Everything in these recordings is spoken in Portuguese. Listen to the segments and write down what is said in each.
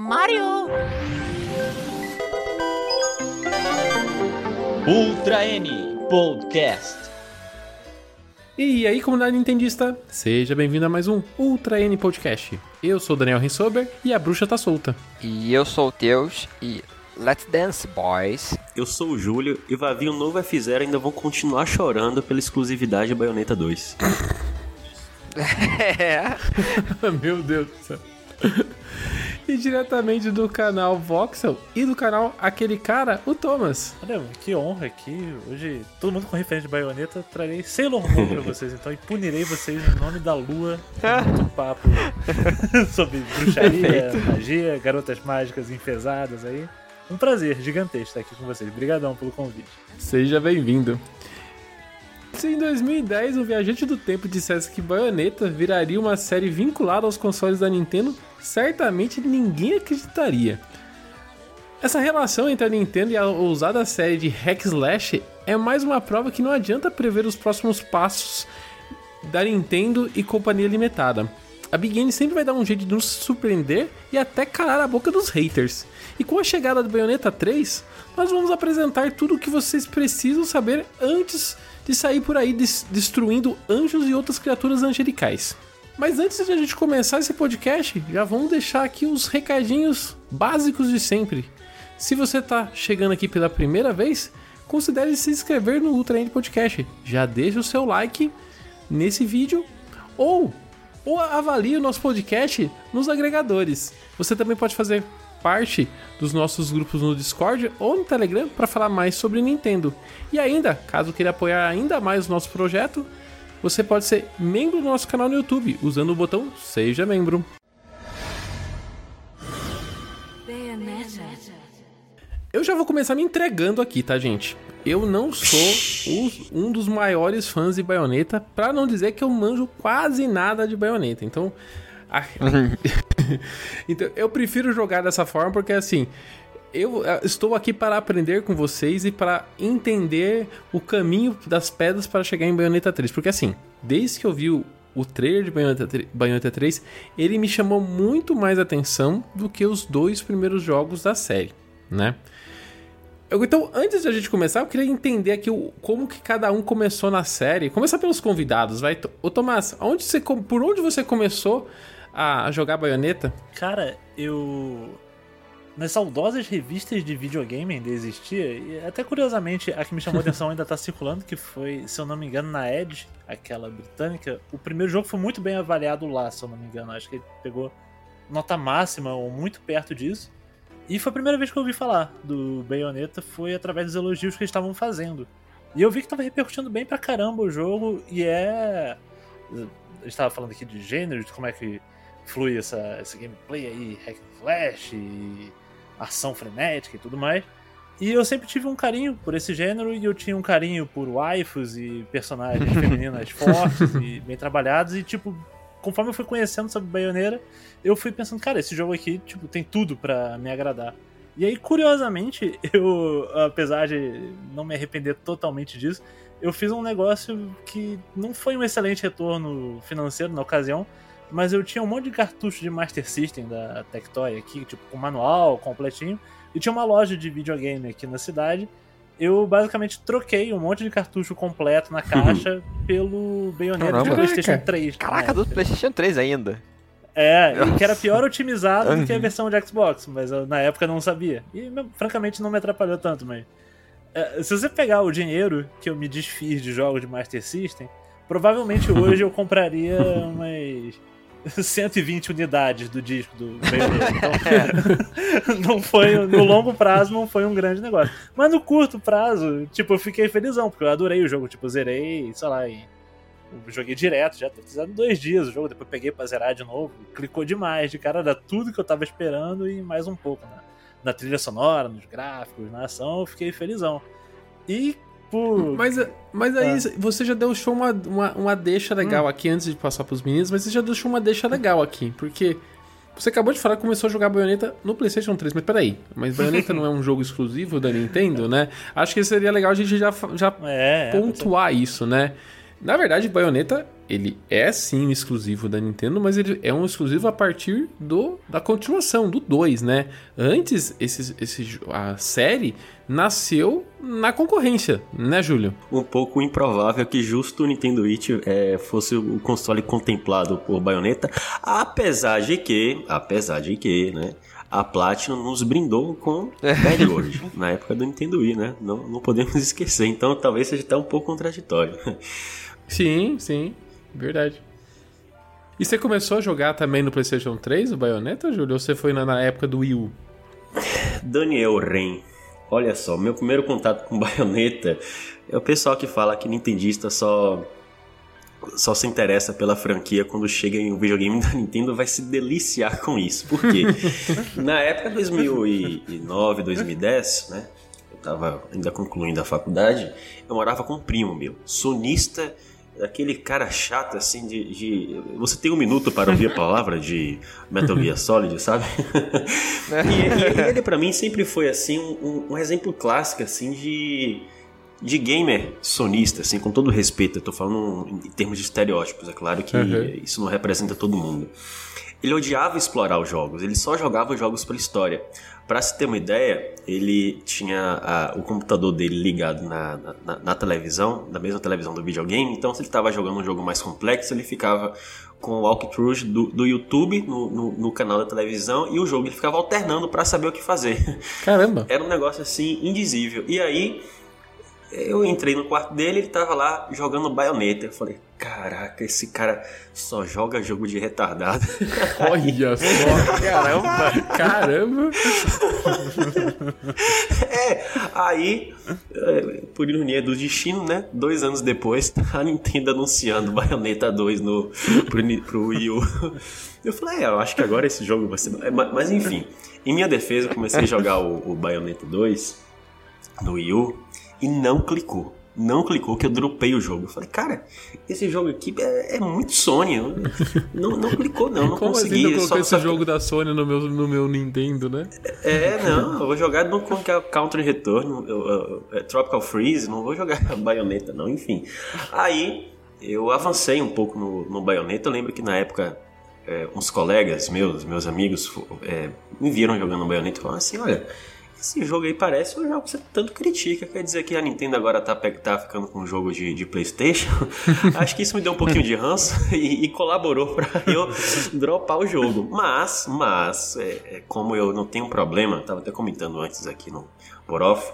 Mario! Ultra N Podcast. E aí, comunidade nintendista, seja bem-vindo a mais um Ultra N Podcast. Eu sou o Daniel Rensober e a bruxa tá solta. E eu sou o Teus e Let's Dance Boys. Eu sou o Júlio e vai vir um novo F0 e ainda vão continuar chorando pela exclusividade de Bayonetta 2. é. Meu Deus do céu. E diretamente do canal Voxel e do canal Aquele Cara, o Thomas. Olha, que honra aqui. Hoje, todo mundo com referência de baioneta, trarei Sailor Moon pra vocês. Então, e punirei vocês em nome da lua. Muito papo sobre bruxaria, magia, garotas mágicas enfesadas aí. Um prazer gigantesco estar aqui com vocês. Obrigadão pelo convite. Seja bem-vindo. Se em 2010 o Viajante do Tempo dissesse que Bayonetta viraria uma série vinculada aos consoles da Nintendo, certamente ninguém acreditaria. Essa relação entre a Nintendo e a ousada série de Hack Slash é mais uma prova que não adianta prever os próximos passos da Nintendo e Companhia Limitada. A Big N sempre vai dar um jeito de nos surpreender e até calar a boca dos haters. E com a chegada do Bayonetta 3, nós vamos apresentar tudo o que vocês precisam saber antes de sair por aí des destruindo anjos e outras criaturas angelicais. Mas antes de a gente começar esse podcast, já vamos deixar aqui os recadinhos básicos de sempre. Se você está chegando aqui pela primeira vez, considere se inscrever no Ultra End Podcast. Já deixa o seu like nesse vídeo ou, ou avalie o nosso podcast nos agregadores. Você também pode fazer parte dos nossos grupos no Discord ou no Telegram para falar mais sobre Nintendo. E ainda, caso queira apoiar ainda mais o nosso projeto, você pode ser membro do nosso canal no YouTube usando o botão Seja Membro. Eu já vou começar me entregando aqui, tá, gente? Eu não sou um dos maiores fãs de Bayonetta, para não dizer que eu manjo quase nada de Bayonetta. Então, então, eu prefiro jogar dessa forma porque assim, eu estou aqui para aprender com vocês e para entender o caminho das pedras para chegar em Bayonetta 3. Porque assim, desde que eu vi o, o trailer de Bayonetta 3, Bayonetta 3, ele me chamou muito mais atenção do que os dois primeiros jogos da série, né? Eu, então, antes de a gente começar, eu queria entender aqui o, como que cada um começou na série. Começar pelos convidados, vai. Ô Tomás, onde você, por onde você começou a jogar baioneta? Cara, eu. Nas saudosas revistas de videogame ainda existia, e até curiosamente a que me chamou a atenção ainda tá circulando, que foi, se eu não me engano, na Edge, aquela britânica. O primeiro jogo foi muito bem avaliado lá, se eu não me engano. Acho que ele pegou nota máxima ou muito perto disso. E foi a primeira vez que eu ouvi falar do Bayonetta, foi através dos elogios que eles estavam fazendo. E eu vi que tava repercutindo bem pra caramba o jogo, e é. Gente estava falando aqui de gênero, de como é que flui essa, essa gameplay aí, hack and slash, e ação frenética e tudo mais. E eu sempre tive um carinho por esse gênero e eu tinha um carinho por waifus e personagens femininas fortes e bem trabalhados e tipo, conforme eu fui conhecendo sobre Bayoneira, eu fui pensando, cara, esse jogo aqui, tipo, tem tudo para me agradar. E aí, curiosamente, eu, apesar de não me arrepender totalmente disso, eu fiz um negócio que não foi um excelente retorno financeiro na ocasião, mas eu tinha um monte de cartucho de Master System da Tectoy aqui, tipo, com manual completinho, e tinha uma loja de videogame aqui na cidade. Eu basicamente troquei um monte de cartucho completo na caixa pelo Bayonetta do PlayStation 3. Caraca, do PlayStation 3 ainda. É, e que era pior otimizado do que a versão de Xbox, mas eu na época não sabia. E francamente não me atrapalhou tanto, mas. É, se você pegar o dinheiro que eu me desfiz de jogos de Master System, provavelmente hoje eu compraria umas 120 unidades do disco do. Então, não foi, no longo prazo não foi um grande negócio. Mas no curto prazo, tipo, eu fiquei felizão, porque eu adorei o jogo, tipo, zerei, sei lá, e joguei direto, já tô precisando dois dias o jogo, depois peguei pra zerar de novo, clicou demais, de cara, era tudo que eu tava esperando e mais um pouco, né? Na trilha sonora, nos gráficos, na ação, eu fiquei felizão. E por... Mas, mas aí ah. você já deixou uma, uma, uma deixa legal hum. aqui antes de passar pros meninos, mas você já deixou uma deixa legal aqui, porque você acabou de falar que começou a jogar Bayonetta no PlayStation 3, mas peraí, mas Bayonetta não é um jogo exclusivo da Nintendo, né? Acho que seria legal a gente já, já é, pontuar isso, né? Na verdade, Bayonetta ele é sim um exclusivo da Nintendo, mas ele é um exclusivo a partir do da continuação, do 2, né? Antes, esse, esse, a série nasceu na concorrência, né, Júlio? Um pouco improvável que justo o Nintendo Switch é, fosse o console contemplado por Bayonetta, apesar de que, apesar de que, né, a Platinum nos brindou com Bad World na época do Nintendo Wii, né? Não, não podemos esquecer, então talvez seja até um pouco contraditório. Sim, sim, verdade. E você começou a jogar também no PlayStation 3 o Bayonetta, Júlio? Ou você foi na, na época do Wii U? Daniel Ren. Olha só, meu primeiro contato com Bayonetta é o pessoal que fala que Nintendista só só se interessa pela franquia quando chega em um videogame da Nintendo vai se deliciar com isso. Por quê? Na época 2009, 2010, né? Eu tava ainda concluindo a faculdade, eu morava com um primo meu, sonista aquele cara chato assim de, de, você tem um minuto para ouvir a palavra de Metal Gear Solid sabe e, e, ele para mim sempre foi assim um, um, exemplo clássico assim de de gamer sonista, assim, com todo respeito, eu tô falando em termos de estereótipos, é claro que uhum. isso não representa todo mundo. Ele odiava explorar os jogos, ele só jogava os jogos pela história. Para se ter uma ideia, ele tinha a, o computador dele ligado na, na, na, televisão, na mesma televisão do videogame, então se ele estava jogando um jogo mais complexo, ele ficava com o walkthrough do, do YouTube no, no, no, canal da televisão e o jogo ele ficava alternando para saber o que fazer. Caramba! Era um negócio assim indizível. E aí eu entrei no quarto dele, ele tava lá jogando baioneta. Eu falei, caraca, esse cara só joga jogo de retardado. Olha só, caramba, caramba. é, aí, é, por ironia do destino, né? Dois anos depois, a Nintendo anunciando Bayonetta 2 no, pro, pro Wii U. Eu falei, é, eu acho que agora esse jogo vai ser. Mas enfim, em minha defesa, eu comecei a jogar o, o Bayonetta 2 no Wii U e não clicou. Não clicou que eu dropei o jogo. Eu falei, cara, esse jogo aqui é, é muito Sony. Não, não clicou, não. Não Como consegui. Assim, coloquei só, esse só... jogo da Sony no meu, no meu Nintendo, né? É, não. Eu vou jogar no Counter Return, é Tropical Freeze. Não vou jogar Bayonetta, não. Enfim. Aí eu avancei um pouco no, no Bayonetta. Eu lembro que na época é, uns colegas meus, meus amigos, é, me viram jogando Bayonetta e falaram assim: olha esse jogo aí parece um jogo que você tanto critica. Quer dizer que a Nintendo agora tá, tá ficando com um jogo de, de PlayStation? Acho que isso me deu um pouquinho de ranço e, e colaborou para eu dropar o jogo. Mas, mas, é, é, como eu não tenho problema, tava até comentando antes aqui no Boroff,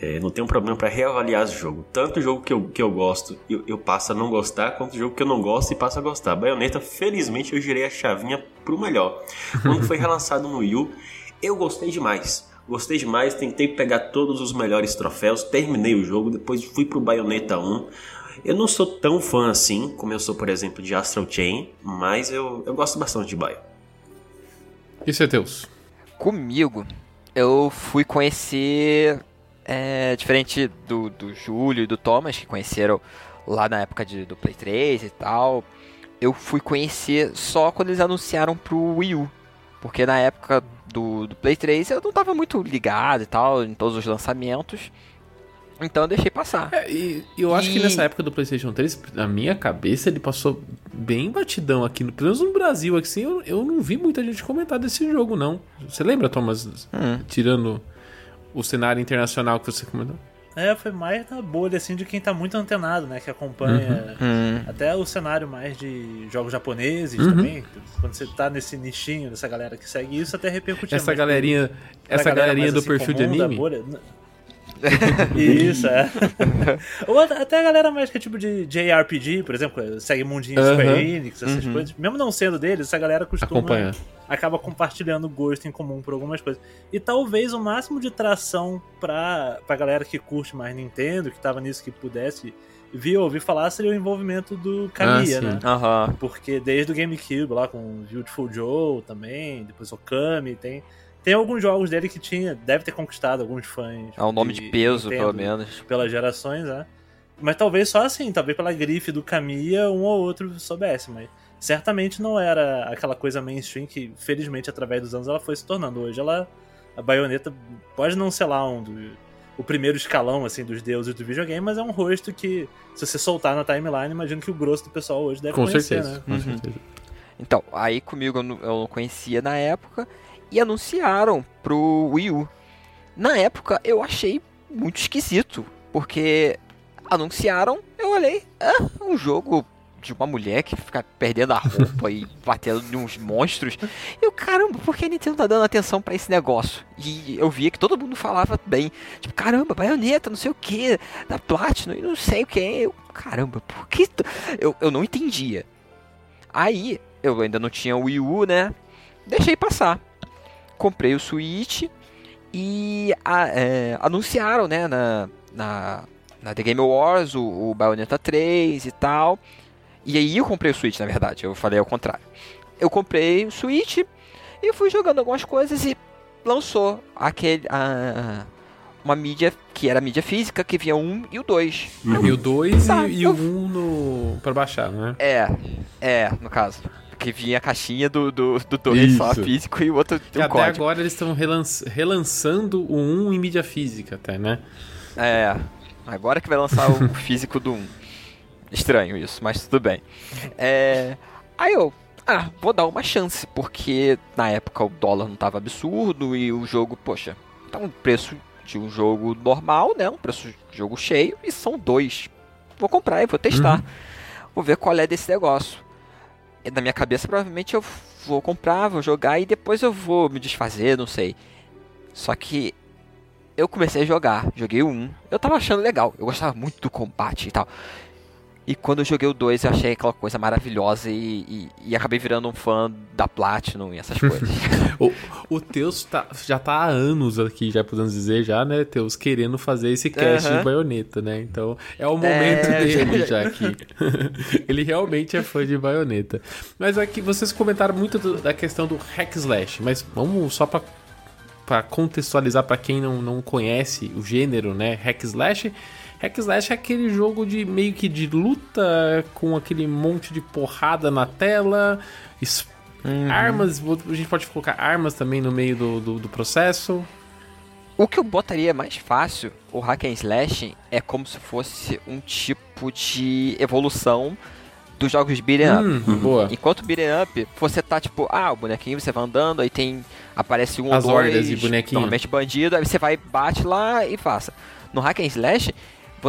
é, não tenho problema para reavaliar o jogo. Tanto o jogo que eu, que eu gosto, eu, eu passo a não gostar, quanto o jogo que eu não gosto e passo a gostar. Bayonetta, felizmente, eu girei a chavinha pro melhor. Quando foi relançado no Wii U, eu gostei demais. Gostei demais, tentei pegar todos os melhores troféus, terminei o jogo, depois fui pro Bayonetta 1. Eu não sou tão fã assim, como eu sou, por exemplo, de Astral Chain, mas eu, eu gosto bastante de Bayo. E você, Teus? Comigo, eu fui conhecer, é, diferente do, do Júlio e do Thomas, que conheceram lá na época de, do Play 3 e tal, eu fui conhecer só quando eles anunciaram pro Wii U. Porque na época do, do Play 3 eu não tava muito ligado e tal, em todos os lançamentos. Então eu deixei passar. É, e eu acho e... que nessa época do PlayStation 3, na minha cabeça, ele passou bem batidão aqui, no, pelo menos no Brasil, assim, eu, eu não vi muita gente comentar desse jogo, não. Você lembra, Thomas, hum. tirando o cenário internacional que você comentou? É, foi mais na bolha, assim, de quem tá muito antenado, né? Que acompanha uhum. uhum. até o cenário mais de jogos japoneses uhum. também. Quando você tá nesse nichinho dessa galera que segue isso, até repercutiu. Essa galerinha, essa galerinha do assim, perfil de anime? Isso, é. Ou até a galera mais que é tipo de JRPG, por exemplo, segue mundinho uhum. Square Enix, essas uhum. coisas. Mesmo não sendo deles, essa galera costuma. Acompanha. Acaba compartilhando gosto em comum por algumas coisas. E talvez o máximo de tração pra, pra galera que curte mais Nintendo, que tava nisso que pudesse vir ouvir falar seria o envolvimento do Kamiya, ah, né? Uhum. Porque desde o GameCube lá com Beautiful Joe também, depois Okami, tem tem alguns jogos dele que tinha, deve ter conquistado alguns fãs. É um nome de, de peso, Nintendo, pelo menos. Pelas gerações, né? Mas talvez só assim, talvez pela grife do Kamiya, um ou outro soubesse, mas certamente não era aquela coisa mainstream que, felizmente, através dos anos ela foi se tornando. Hoje ela, a baioneta pode não ser lá um do, o primeiro escalão, assim, dos deuses do videogame, mas é um rosto que, se você soltar na timeline, imagino que o grosso do pessoal hoje deve Com conhecer, certeza. né? Com Uhum. certeza. Então, aí comigo eu não, eu não conhecia na época e anunciaram pro Wii U. Na época eu achei muito esquisito, porque anunciaram, eu olhei, ah, um jogo de uma mulher que fica perdendo a roupa e batendo em uns monstros. E eu, caramba, por que a Nintendo tá dando atenção pra esse negócio? E eu via que todo mundo falava bem. Tipo, caramba, baioneta, não sei o que, da Platinum e não sei o que. Eu, caramba, por que. Eu, eu não entendia. Aí, eu ainda não tinha o Wii U, né? Deixei passar. Comprei o Switch e a- é, anunciaram, né, na, na, na The Game Awards o, o Bayonetta 3 e tal. E aí eu comprei o Switch, na verdade, eu falei ao contrário. Eu comprei o Switch e fui jogando algumas coisas e lançou aquele a, uma mídia que era mídia física, que vinha um e o 2. E o 2 Tá, e, e eu- o 1 um no... pra baixar, né? É, é, no caso. Que vinha a caixinha do 2 do dois só Isso. físico e o outro tem um até código. agora eles estão relanç- relançando o 1 em mídia física até, né? É, agora que vai lançar o físico do 1. Estranho isso, mas tudo bem. É, aí eu, ah, vou dar uma chance, porque na época o dólar não tava absurdo e o jogo, poxa, tá um preço de um jogo normal, né? Um preço de jogo cheio e são dois. Vou comprar e vou testar. Vou ver qual é desse negócio. Na minha cabeça, provavelmente eu vou comprar, vou jogar e depois eu vou me desfazer, não sei. Só que eu comecei a jogar, joguei 1, eu tava achando legal, eu gostava muito do combate e tal. E quando eu joguei o 2, eu achei aquela coisa maravilhosa e, e, e acabei virando um fã da Platinum e essas coisas. O, o Teus tá- já tá há anos aqui, já podemos dizer, já, né, Teus, querendo fazer esse cast de baioneta, né? Então é o momento É, dele já- já aqui. Ele realmente é fã de baioneta. Mas aqui vocês comentaram muito do- da questão do hack slash, mas vamos só pra, pra contextualizar pra quem não, não conhece o gênero, né? Hack slash. Hack slash é aquele jogo de meio que de luta com aquele monte de porrada na tela, es- Armas, a gente pode colocar armas também no meio do, do, do processo. o que eu botaria mais fácil, o Hack and Slash, é como se fosse um tipo de evolução dos jogos de beat'em up. Hum, boa. Enquanto beat'em up, você tá tipo, ah, o bonequinho, você vai andando, aí tem. Aparece um As ou dois, hordas de bonequinho. normalmente bandido, aí você vai, bate lá e faça. No Hack and Slash,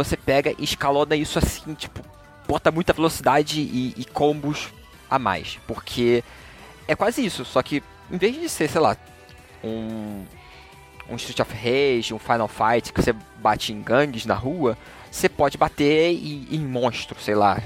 você pega e escalona isso assim, tipo, bota muita velocidade e, e combos a mais. Porque é quase isso, só que em vez de ser, sei lá, um. Um Street of Rage, um Final Fight que você bate em gangues na rua, você pode bater em, em monstros, sei lá,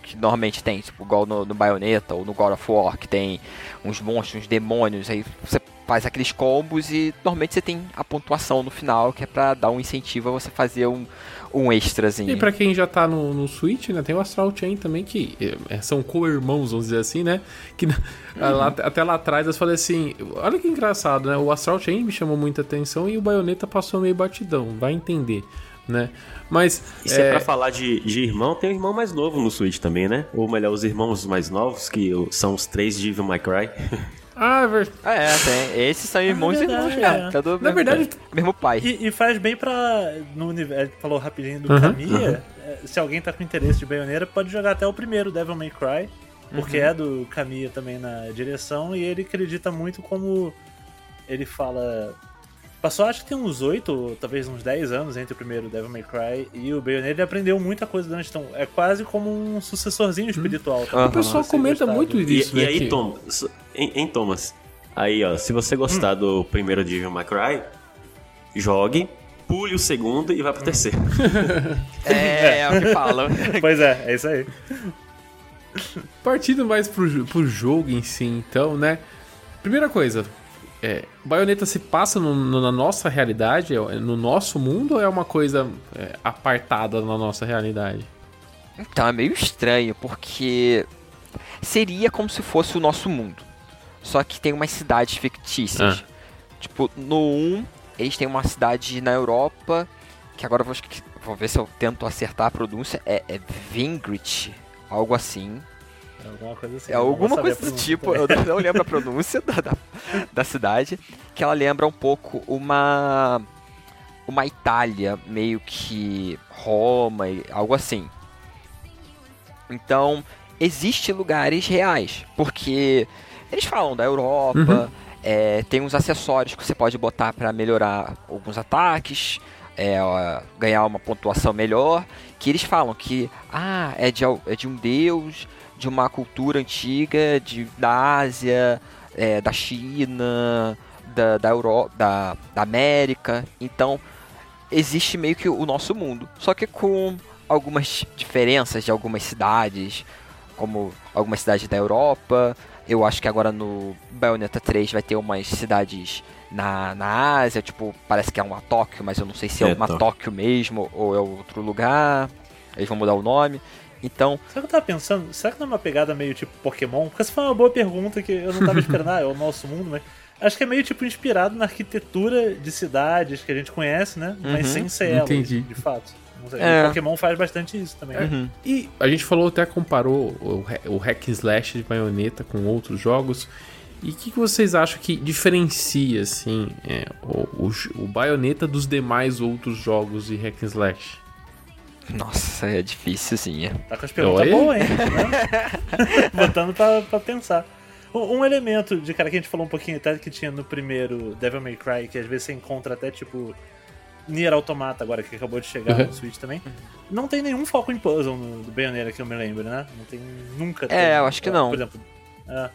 que normalmente tem, tipo, igual no, no Bayonetta ou no God of War, que tem uns monstros, uns demônios, aí você faz aqueles combos e normalmente você tem a pontuação no final, que é pra dar um incentivo a você fazer um, um extrazinho. E pra quem já tá no, no Switch, né, tem o Astral Chain também, que é, são co-irmãos, vamos dizer assim, né? Que na- lá- até lá atrás eu falei assim: olha que engraçado, né? O Astral Chain me chamou muita atenção e o Bayonetta passou meio batidão, vai entender, né? Mas. E se é, pra falar de, de irmão, tem um irmão mais novo no Switch também, né? Ou melhor, os irmãos mais novos, que são os três de Devil May Cry. Ah, é ver- Ah, é, tem. Esses são irmãos e verdade, irmãos mesmo. é. tá do Na mesmo- verdade- mesmo pai. E, e faz bem pra. No universo, falou rapidinho do Uhum, Kamiya. é, Se alguém tá com interesse de baioneira, pode jogar até o primeiro, Devil May Cry. Porque é do Kamiya também na direção. E ele acredita muito como. Ele fala. Passou acho que tem uns 8, ou talvez uns 10 anos entre o primeiro Devil May Cry e o Bayonetta. Ele aprendeu muita coisa durante. Então, é quase como um sucessorzinho espiritual. também, Aham. o pessoal comenta gostar muito E, disso, e né? aí, que- Tom, hein, hein, Thomas? Aí, ó, se você gostar do primeiro Devil May Cry, jogue, pule o segundo e vai pro terceiro. É, é o que falam. Pois é, é isso aí. Partindo mais pro, pro jogo em si, então, né? Primeira coisa, é, Bayonetta se passa no- no- na nossa realidade, é no nosso mundo, ou é uma coisa é, apartada na nossa realidade? Então, é meio estranho, porque seria como se fosse o nosso mundo. Só que tem umas cidades fictícias. Tipo, no 1, eles têm uma cidade na Europa, que agora eu vou, vou ver se eu tento acertar a pronúncia. É, é Vingrit, algo assim. É alguma coisa assim. É vou alguma coisa do tipo, eu não- lembro a pronúncia da, da, da cidade, que ela lembra um pouco uma uma Itália, meio que Roma, algo assim. Então, existe lugares reais, porque eles falam da Europa, Uhum. é, tem uns acessórios que você pode botar para melhorar alguns ataques, é, ó, ganhar uma pontuação melhor, que eles falam que ah, é de, é de um deus, de uma cultura antiga, de, da Ásia, é, da China, da, da Europa, da, da América. Então, existe meio que o nosso mundo. Só que com algumas diferenças de algumas cidades, como algumas cidades da Europa. Eu acho que agora no Bayonetta 3 vai ter umas cidades na, na Ásia, tipo, parece que é uma Tóquio, mas eu não sei se é, É, uma Tóquio. Tóquio mesmo ou é outro lugar. Eles vão mudar o nome. Então, Sabe o que eu tava pensando? Será que não é uma pegada meio tipo Pokémon? Porque essa foi uma boa pergunta que eu não tava esperando, ah, é o nosso mundo, mas. Acho que é meio tipo inspirado na arquitetura de cidades que a gente conhece, né? Mas Uhum, sem ser elas, entendi. de fato. Sei. É. O Pokémon faz bastante isso também. uhum. E a gente falou, até comparou o, o hack and slash de Bayonetta com outros jogos. E o que, que vocês acham que diferencia, assim, é, o, o, o Bayonetta dos demais outros jogos de hack and slash? nossa, é difícilzinha. Tá com as perguntas Oi? boas, hein? Né? Botando pra, pra pensar. Um, um elemento de cara que a gente falou um pouquinho até que tinha no primeiro Devil May Cry, que às vezes você encontra até tipo Nier Automata agora, que acabou de chegar Uhum. no Switch também. Não tem nenhum foco em puzzle no do Bayonetta que eu me lembro, né? Não tem nunca. É, teve. eu acho que não. Por exemplo, é.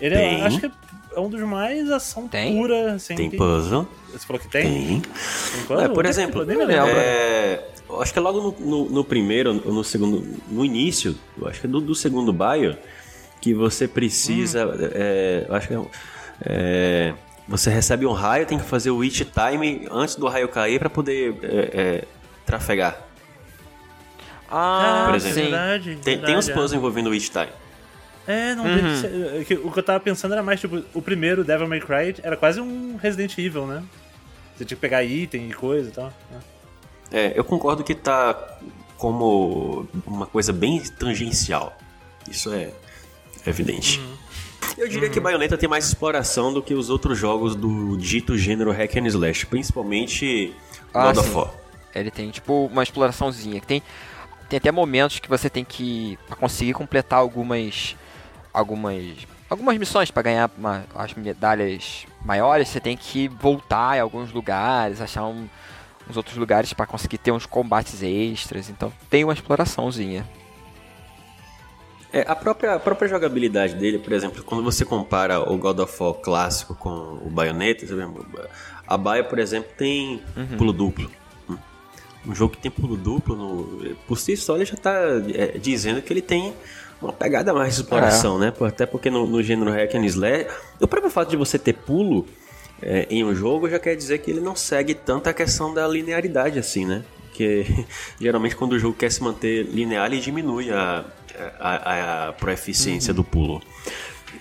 ele é, acho que é um dos mais ação Tem? pura, assim. Tem puzzle? Você falou que tem? Tem. Tem puzzle? É, por Eu exemplo, nem me lembro. é, eu acho que é logo no, no- no primeiro ou no segundo, no início, eu acho que é do, do segundo bio, que você precisa, Hum. é, eu acho que é, é, você recebe um raio, tem que fazer o hit time antes do raio cair pra poder é, é, trafegar. Ah, por exemplo. sim. Verdade, Tem, tem verdade, uns é. puzzles envolvendo o hit time. É, não Uhum. ser- é O que eu tava pensando era mais, tipo, o primeiro Devil May Cry era quase um Resident Evil, né? Você tinha que pegar item e coisa e tal. né? É, eu concordo que tá como uma coisa bem tangencial. Isso é evidente. Eu diria que Bayonetta tem mais exploração do que os outros jogos do dito gênero hack and slash, principalmente Ah, God of. War. Ele tem tipo uma exploraçãozinha. que Tem, tem até momentos que você tem que pra conseguir completar algumas algumas algumas missões pra ganhar uma- as medalhas maiores. Você tem que voltar em alguns lugares, achar um- uns outros lugares pra conseguir ter uns combates extras. Então tem uma exploraçãozinha. É, a, própria, a própria jogabilidade dele, por exemplo, quando você compara o God of War clássico com o Bayonetta, a Baia, por exemplo, tem pulo duplo. Um jogo que tem pulo duplo, no, por si só ele já tá é, dizendo que ele tem uma pegada mais de exploração, né? Até porque no, no gênero hack and slash, o próprio fato de você ter pulo é, em um jogo já quer dizer que ele não segue tanto a questão da linearidade assim, né? Porque geralmente quando o jogo quer se manter linear, ele diminui a, a, a, a proeficiência do pulo.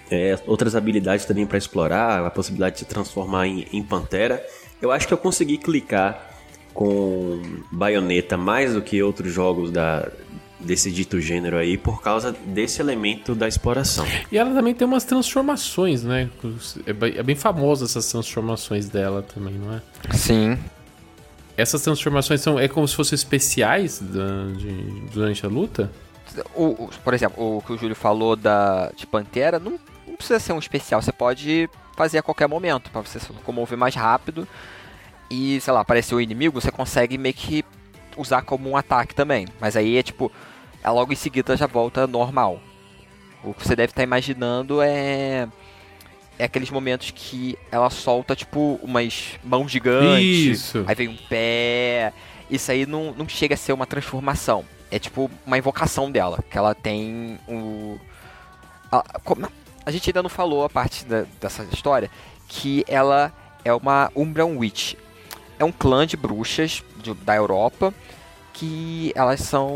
É, outras habilidades também para explorar, a possibilidade de se transformar em, em pantera. Eu acho que eu consegui clicar com Bayonetta mais do que outros jogos da, desse dito gênero aí por causa desse elemento da exploração. E ela também tem umas transformações, né? É bem, é bem famosa essas transformações dela também, não é? Sim. Essas transformações são é como se fossem especiais da- de- durante a luta? O, o- por exemplo, o que o Júlio falou da de Pantera não, não precisa ser um especial, você pode fazer a qualquer momento pra você se locomover mais rápido e, sei lá, aparecer o inimigo, você consegue meio que usar como um ataque também. Mas aí é tipo, é logo em seguida já volta normal. O que você deve estar imaginando é é aqueles momentos que ela solta tipo umas mãos gigantes, Isso. aí vem um pé. Isso aí não, não chega a ser uma transformação. É tipo uma invocação dela, que ela tem o. A, a gente ainda não falou a parte da- dessa história, que ela é uma Umbran Witch. É um clã de bruxas de- da Europa que elas são.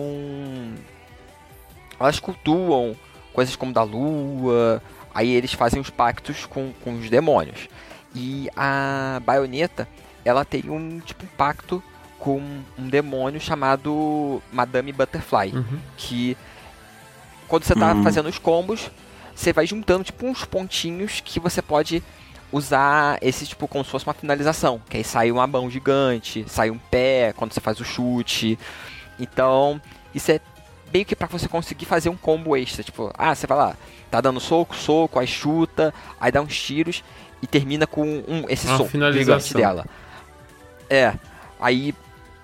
Elas cultuam coisas como da lua, aí eles fazem os pactos com, com os demônios. E a baioneta, ela tem um tipo um pacto com um demônio chamado Madame Butterfly, Uhum. que quando você tá Hum. fazendo os combos, você vai juntando tipo uns pontinhos que você pode usar esse tipo como se fosse uma finalização, que aí sai uma mão gigante, sai um pé quando você faz o chute. Então, isso é meio que para você conseguir fazer um combo extra, tipo, ah, você vai lá, tá dando soco, soco, aí chuta, aí dá uns tiros e termina com um, esse Uma soco gigante dela. É, aí,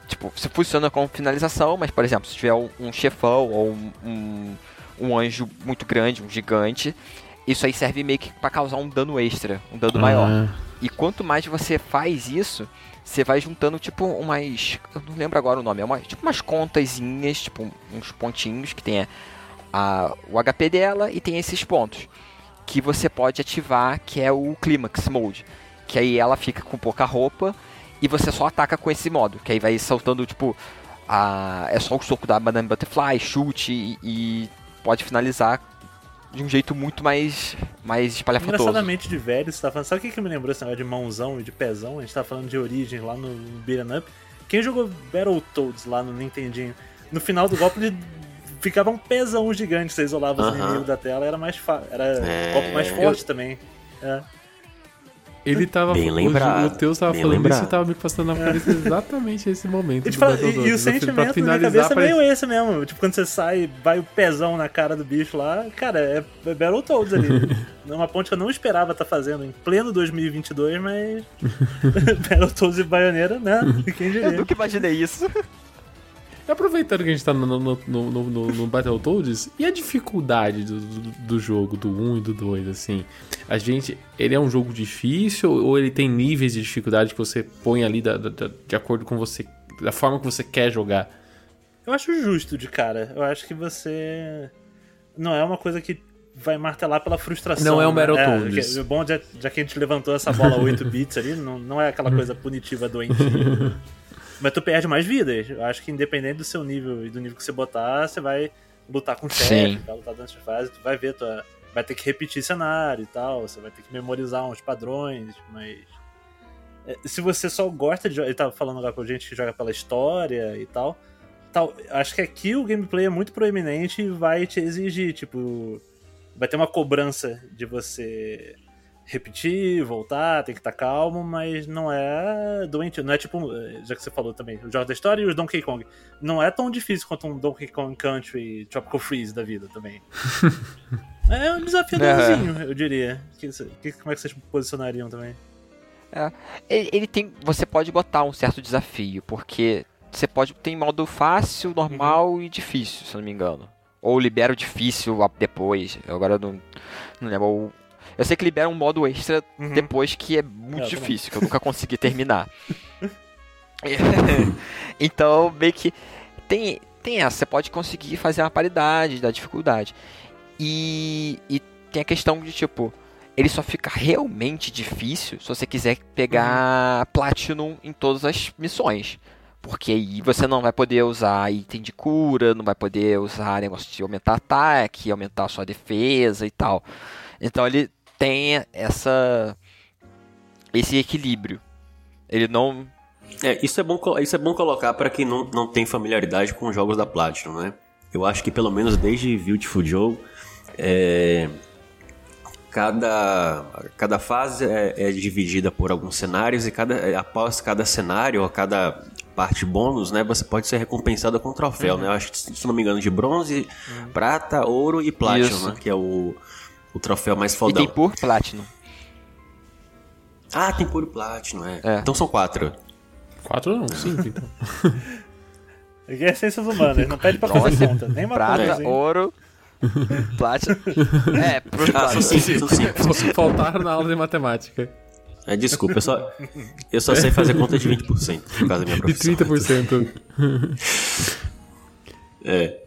tipo, você funciona como finalização, mas, por exemplo, se tiver um, um chefão ou um, um, um anjo muito grande, um gigante, isso aí serve meio que pra causar um dano extra, um dano maior. E quanto mais você faz isso, você vai juntando tipo umas. Eu não lembro agora o nome, é uma, tipo umas contazinhas, tipo uns pontinhos que tem a, a- o HP dela e tem esses pontos. Que você pode ativar, que é o Climax Mode. Que aí ela fica com pouca roupa e você só ataca com esse modo. Que aí vai saltando, tipo. A, é só o soco da Madame Butterfly, chute e, e pode finalizar de um jeito muito mais, mais espalhafatoso. Engraçadamente de velho, você tá falando. Sabe o que, que me lembrou esse negócio de mãozão e de pezão? A gente tá falando de origem lá no Beat'em Up. Quem jogou Battletoads lá no Nintendinho, no final do golpe ele ficava um pezão gigante, você isolava os Aham. inimigos da tela, era mais fa... era É. o golpe mais forte também. É. Ele tava. Bem o- lembrado, O Teus tava falando isso lembrado. e tava me passando na cabeça exatamente esse momento. Do e, e o Eu sentimento na cabeça é meio esse mesmo. Tipo, quando você sai, vai o pezão na cara do bicho lá, cara, é, é Battletoads ali. É uma ponte que eu não esperava estar fazendo em pleno 2022, mas Battletoads e Baioneira, né? Quem Eu diria? nunca imaginei isso. E Aproveitando que a gente tá no, no, no, no, no- Battletoads, e a dificuldade do, do, do jogo, do 1 e do 2, assim? A gente. Ele é um jogo difícil ou ele tem níveis de dificuldade que você põe ali da, da- de acordo com você. da forma que você quer jogar? Eu acho justo de cara. Eu acho que você. Não é uma coisa que vai martelar pela frustração. Não é um né? Battletoads. que- bom, já, já que a gente levantou essa bola 8 bits ali, não, não é aquela coisa punitiva doentia. Mas tu perde mais vidas. Eu acho que independente do seu nível e do nível que você botar, você vai lutar com o chefe, vai lutar dentro de fase, tu vai ver, tua, vai ter que repetir cenário e tal, você vai ter que memorizar uns padrões, mas. é, Se você só gosta de. Ele tava falando agora com gente que joga pela história e tal. tal. Acho que aqui o gameplay é muito proeminente e vai te exigir, tipo. Vai ter uma cobrança de você repetir, voltar, tem que estar calmo, mas não é doente. Não é tipo, já que você falou também, os jogos da história e os Donkey Kong. Não é tão difícil quanto um Donkey Kong Country Tropical Freeze da vida também. é um desafiadorzinho, eu diria. Que, que- como é que vocês posicionariam também? Ele, ele tem. Você pode botar um certo desafio, porque você pode. Tem modo fácil, normal e difícil, se eu não me engano. Ou libera o difícil depois. Agora eu não, não lembro. Eu sei que libera um modo extra Uhum. depois que é muito É, difícil, que eu nunca consegui terminar. então, meio que. Tem, tem essa, você pode conseguir fazer uma paridade da dificuldade. E, e tem a questão de tipo. Ele só fica realmente difícil se você quiser pegar Platinum em todas as missões. Porque aí você não vai poder usar item de cura, não vai poder usar negócio de aumentar ataque, aumentar a sua defesa e tal. Então ele tem essa esse equilíbrio. Ele não É, isso é bom, isso é bom colocar para quem não, não tem familiaridade com jogos da Platinum, né? Eu acho que pelo menos desde Beautiful Joe, é, cada, cada fase é, é dividida por alguns cenários e cada, é, após cada cenário, ou cada parte bônus, né, você pode ser recompensado com um troféu, né? Eu acho que, se não me engano, de bronze, prata, ouro e Platinum, né? Que é o, o troféu mais e fodão. tem por Platinum. Ah, tem puro Platinum, é. É. Então são quatro. Quatro não, cinco então. Aqui é ciências humanas, não pede pra fazer conta. Nem uma Prata, contazinha. ouro, Platinum. É, por Ah, são Platinum. cinco, são cinco. Faltaram na aula de matemática. É, desculpa, eu só, eu só sei fazer conta de 20%, por causa da minha De profissão. 30%. É.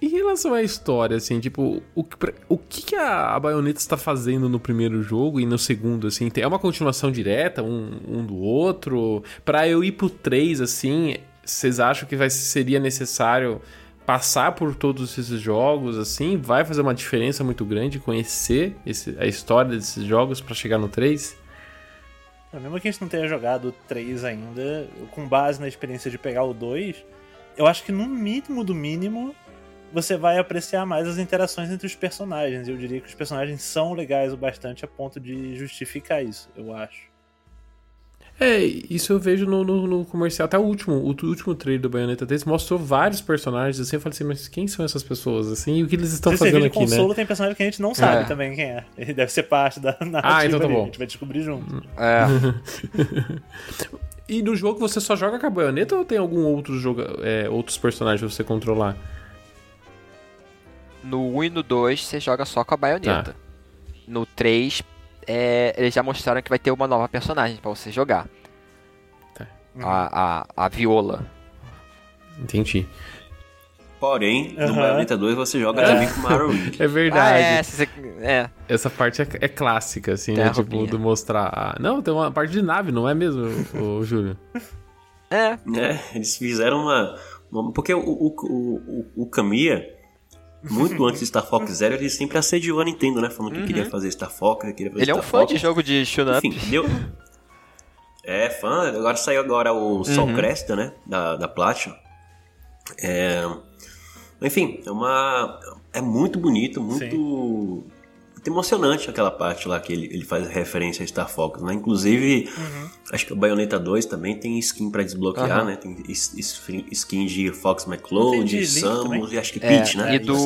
Em relação à história, assim, tipo, o o que, que a, a está fazendo no primeiro jogo e no segundo, assim? É uma continuação direta, um, um do outro? Pra eu ir pro 3, assim, vocês acham que vai, seria necessário passar por todos esses jogos, assim? Vai fazer uma diferença muito grande conhecer esse- a história desses jogos pra chegar no 3? É, Mesmo que a gente não tenha jogado o 3 ainda, com base na experiência de pegar o 2, eu acho que no mínimo do mínimo você vai apreciar mais as interações entre os personagens. E eu diria que os personagens são legais o bastante a ponto de justificar isso, eu acho. É, isso eu vejo no, no, no comercial. Até o último, o último trailer do Bayonetta 3 mostrou vários personagens assim. Eu falei assim, mas quem são essas pessoas assim? E o que eles estão Se fazendo aqui, né? consolo tem personagem que a gente não sabe É. também quem é. Ele deve ser parte da narrativa Ah, então tá ali. bom. A gente vai descobrir junto. É, E no jogo você só joga com a baioneta ou tem algum outro jogo, é, outros personagens pra você controlar? No 1 e no 2 você joga só com a baioneta. Tá. No 3, é, eles já mostraram que vai ter uma nova personagem pra você jogar. Tá. A, a, a Viola. Entendi. Porém, no Aham. Bayonetta 2 você joga também com o Marowak. É Ah, verdade. é, se você- é. Essa parte é, é clássica, assim, Tem né? a Tipo, do mostrar. a- Não, tem uma parte de nave, não é mesmo, o, Júlio? É, né? Eles fizeram uma. uma- porque o, o, o, o, o Kamiya, muito antes de Star Fox Zero, ele sempre assediou a Nintendo, né? Falando que queria fazer Star Fox, que queria fazer ele é um Star fã Fox. de jogo de shoot-up. Enfim, deu. É, fã. Agora saiu agora o Sol Cresta, né? Da, da Platinum. É... Enfim, é uma. É muito bonito, muito. muito emocionante aquela parte lá que ele, ele faz referência a Star Fox, né? Inclusive, acho que o Bayonetta 2 também tem skin pra desbloquear, Aham. né? Tem skin de Fox McCloud, Samus e acho que É, Peach, né? e do-?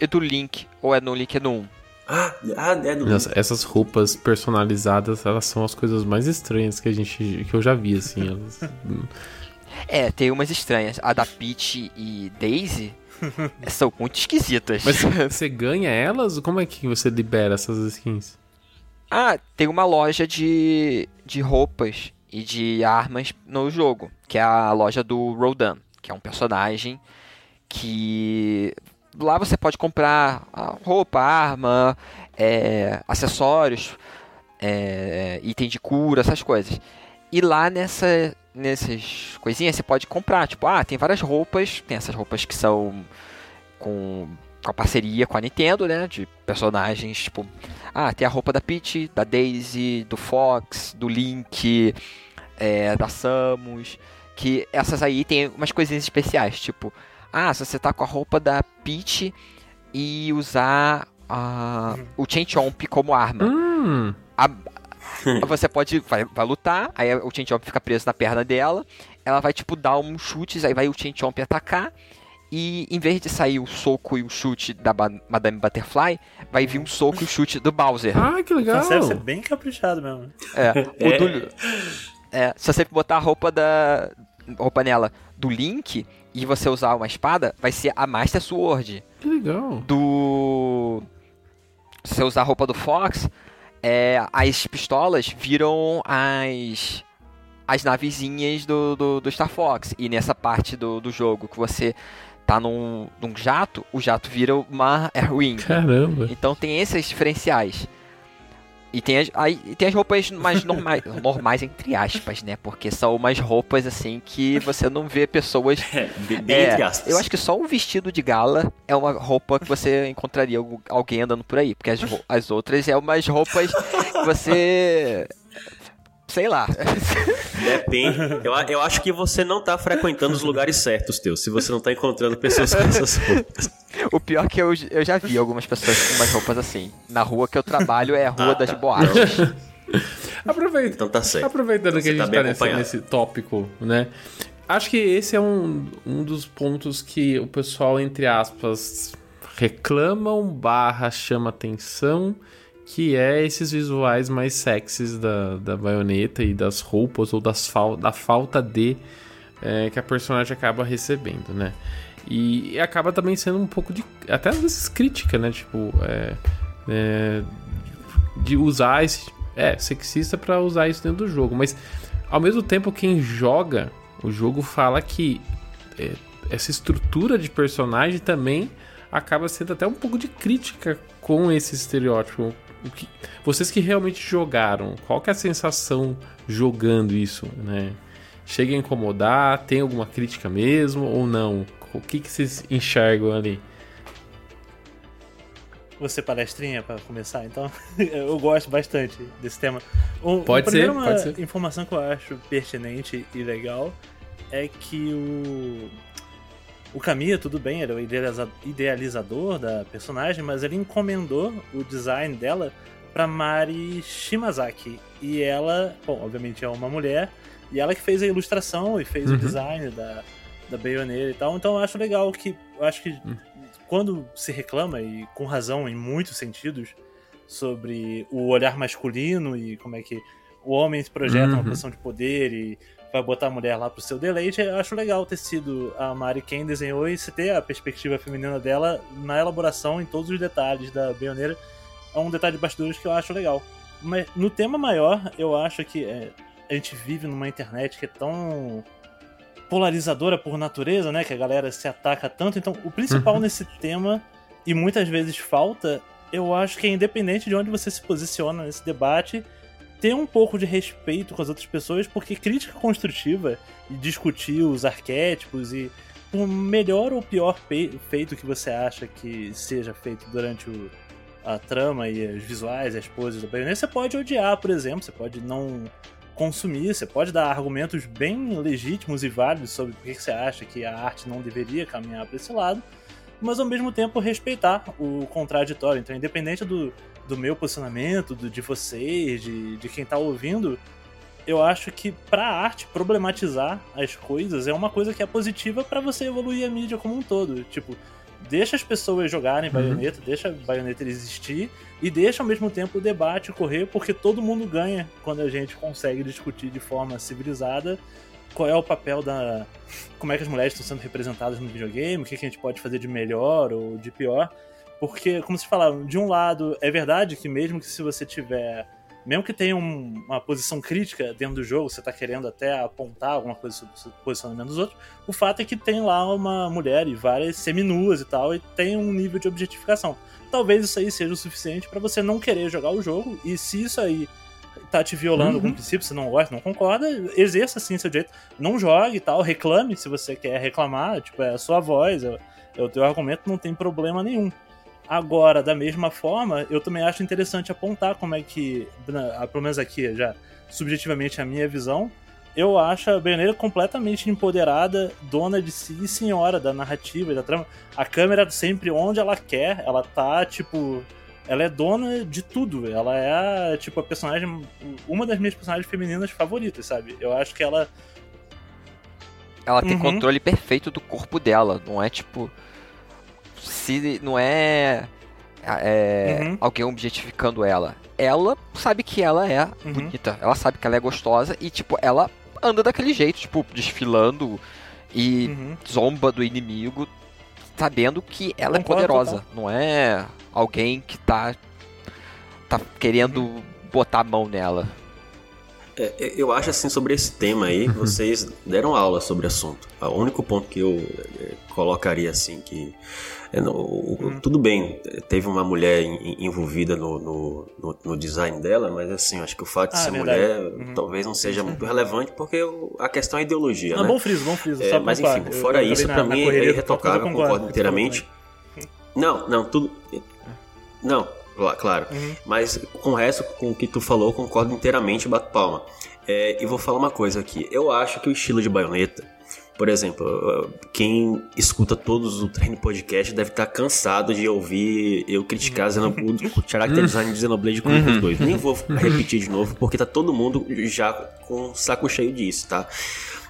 E do Link, ou é no Link, é no 1. Ah, ah, é do Nossa, essas roupas personalizadas, elas são as coisas mais estranhas que a gente. que eu já vi, assim. Elas... É, tem umas estranhas. A da Peach e Daisy são muito esquisitas. Mas você ganha elas? Como é que você libera essas skins? Ah, tem uma loja de, de roupas e de armas no jogo, que é a loja do Rodan, que é um personagem que lá você pode comprar a roupa, arma, é, acessórios, é, item de cura, essas coisas. E lá nessa, nessas coisinhas você pode comprar, tipo, ah, tem várias roupas, tem essas roupas que são com, com a parceria com a Nintendo, né, de personagens, tipo, ah, tem a roupa da Peach, da Daisy, do Fox, do Link, é, da Samus. Que essas aí tem umas coisinhas especiais, tipo, ah, se você tá com a roupa da Peach e usar a, o Chain Chomp como arma. Hum. A- você pode. Vai, vai lutar, aí o Chain Chomp fica preso na perna dela. Ela vai, tipo, dar uns chutes, aí vai o Chomp atacar. E em vez de sair o soco e o chute da Ba- Madame Butterfly, vai vir um soco e o chute do Bowser. Ah, que legal! Então deve ser bem caprichado mesmo. É, o É. do, é, se você botar a roupa da. roupa nela do Link e você usar uma espada, vai ser a Master Sword. Que legal. Do. Se você usar a roupa do Fox, é, as pistolas viram as. as navezinhas do, do, do Star Fox. E nessa parte do, do jogo que você tá num, num jato, o jato vira uma Airwing. Caramba. Então tem esses diferenciais. E tem as, aí, e tem as roupas mais normais, normais entre aspas, né? Porque são umas roupas assim que você não vê pessoas. É, bem É, entre aspas. eu acho que só um vestido de gala é uma roupa que você encontraria algu- alguém andando por aí. Porque as, as outras é umas roupas que você. Sei lá. Depende. Eu, eu acho que você não tá frequentando os lugares certos, teu. Se você não tá encontrando pessoas com essas roupas. O pior é que eu, eu já vi algumas pessoas com umas roupas assim. Na rua que eu trabalho é a rua Ah, das tá. boates. Aproveita. Então tá certo. Aproveitando Então que a gente tá tá, nesse, nesse tópico, né? Acho que esse é um, um dos pontos que o pessoal, entre aspas, reclamam barra chama atenção, que é esses visuais mais sexys da, da baioneta e das roupas ou das fal da falta de é, que a personagem acaba recebendo, né? E acaba também sendo um pouco de. Até às vezes crítica, né? Tipo, é, é, de usar esse. É, sexista pra usar isso dentro do jogo. Mas ao mesmo tempo, quem joga o jogo fala que é, essa estrutura de personagem também acaba sendo até um pouco de crítica com esse estereótipo. O que- vocês que realmente jogaram, qual que é a sensação jogando isso, né? Chega a incomodar? Tem alguma crítica mesmo ou não? O que, que vocês enxergam ali? Você palestrinha pra começar, então? eu gosto bastante desse tema. Um, Pode um ser, uma pode ser. informação que eu acho pertinente e legal é que o o Kamiya, tudo bem, ele é o idealiza- idealizador da personagem, mas ele encomendou o design dela pra Mari Shimazaki. E ela, bom, obviamente é uma mulher, e ela que fez a ilustração e fez Uhum. o design da, da Bayoneira e tal. Então eu acho legal que. Eu acho que Uhum. quando se reclama, e com razão em muitos sentidos, sobre o olhar masculino e como é que o homem se projeta Uhum. posição de poder e vai botar a mulher lá pro seu deleite, eu acho legal ter sido a Mari quem desenhou e se ter a perspectiva feminina dela na elaboração em todos os detalhes da Bayoneira. É um detalhe de bastidores que eu acho legal. Mas no tema maior, eu acho que é, a gente vive numa internet que é tão polarizadora por natureza, né? Que a galera se ataca tanto. Então, o principal Uhum. nesse tema, e muitas vezes falta, eu acho que é independente de onde você se posiciona nesse debate, ter um pouco de respeito com as outras pessoas, porque crítica construtiva e discutir os arquétipos e por melhor ou pior feito que você acha que seja feito durante o, a trama e os visuais, as poses do Bayonetta, você pode odiar, por exemplo, você pode não consumir, você pode dar argumentos bem legítimos e válidos sobre por que você acha que a arte não deveria caminhar para esse lado, mas ao mesmo tempo respeitar o contraditório. Então, independente do, do meu posicionamento, do, de vocês, de, de quem tá ouvindo, eu acho que pra arte problematizar as coisas é uma coisa que é positiva pra você evoluir a mídia como um todo. Tipo, deixa as pessoas jogarem Uhum. baioneta, deixa a baioneta existir e deixa ao mesmo tempo o debate correr, porque todo mundo ganha quando a gente consegue discutir de forma civilizada qual é o papel da. como é que as mulheres estão sendo representadas no videogame, o que, que a gente pode fazer de melhor ou de pior. Porque, como vocês falaram, de um lado, é verdade que mesmo que se você tiver. Mesmo que tenha um- uma posição crítica dentro do jogo, você tá querendo até apontar alguma coisa sobre o posicionamento dos outros, o fato é que tem lá uma mulher e várias seminuas e tal, e tem um nível de objetificação. Talvez isso aí seja o suficiente pra você não querer jogar o jogo, e se isso aí tá te violando Uhum. algum princípio, você não gosta, não concorda, exerça assim seu direito. Não jogue e tal, reclame se você quer reclamar, tipo, é a sua voz, é, é o teu argumento, não tem problema nenhum. Agora, da mesma forma, eu também acho interessante apontar como é que, pelo menos aqui já, subjetivamente a minha visão, eu acho a Bayonetta completamente empoderada, dona de si e senhora da narrativa e da trama. A câmera sempre onde ela quer, ela tá, tipo. Ela é dona de tudo. Ela é, tipo, a personagem. Uma das minhas personagens femininas favoritas, sabe? Eu acho que ela. Ela tem Uhum. controle perfeito do corpo dela, não é tipo. Se não é. é, Uhum. alguém objetificando ela. Ela sabe que ela é Uhum. bonita, ela sabe que ela é gostosa e, tipo, ela anda daquele jeito, tipo, desfilando e Uhum. zomba do inimigo, sabendo que ela Concordo é poderosa. total. Não é alguém que tá. tá querendo Uhum. botar a mão nela. É, eu acho assim sobre esse tema aí, vocês deram aula sobre o assunto. O único ponto que eu é, colocaria assim que é. Tudo bem, teve uma mulher envolvida no, no, no- no design dela, mas assim, acho que o fato de Ah, ser verdade. mulher Uhum. talvez não seja muito relevante porque a questão é ideologia, Não, né? bom friso, bom friso. É, mas enfim, fora eu isso, na mim é irretocável, concordo com o que você falou inteiramente. Não, não, tudo. Não, claro. Uhum. Mas com o resto, com o que tu falou, concordo inteiramente, bato palma. É, e vou falar uma coisa aqui. Eu acho que o estilo de baioneta, por exemplo, quem escuta todos o Treino Podcast deve estar cansado de ouvir eu criticar Xenoblade, o character design de Xenoblade Chronicles 2. Nem vou repetir de novo, porque tá todo mundo já com o saco cheio disso, tá?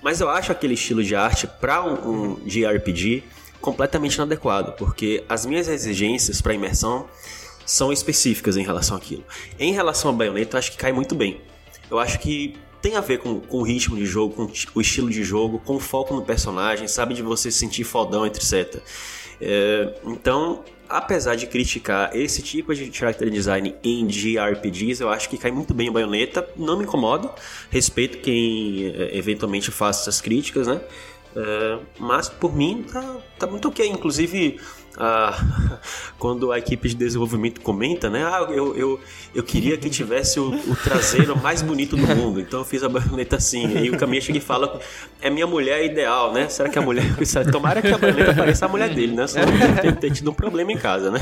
Mas eu acho aquele estilo de arte para um, um JRPG completamente inadequado, porque as minhas exigências para imersão são específicas em relação àquilo. Em relação a Bayonetta, eu acho que cai muito bem. Eu acho que tem a ver com, com o ritmo de jogo, com o estilo de jogo, com o foco no personagem, sabe? De você se sentir fodão, etc. É, então, apesar de criticar esse tipo de character design em JRPGs, eu acho que cai muito bem o Bayonetta. Não me incomoda. Respeito quem é, eventualmente faça essas críticas, né? É, mas por mim tá, tá muito ok. Inclusive, ah, quando a equipe de desenvolvimento comenta, né? Ah, eu, eu, eu queria que tivesse o, o traseiro mais bonito do mundo, então eu fiz a baioneta assim. E o Caminha chega e fala: é minha mulher ideal, né? Será que a mulher. Tomara que a baioneta pareça a mulher dele, né? Deve ter, ter tido um problema em casa, né?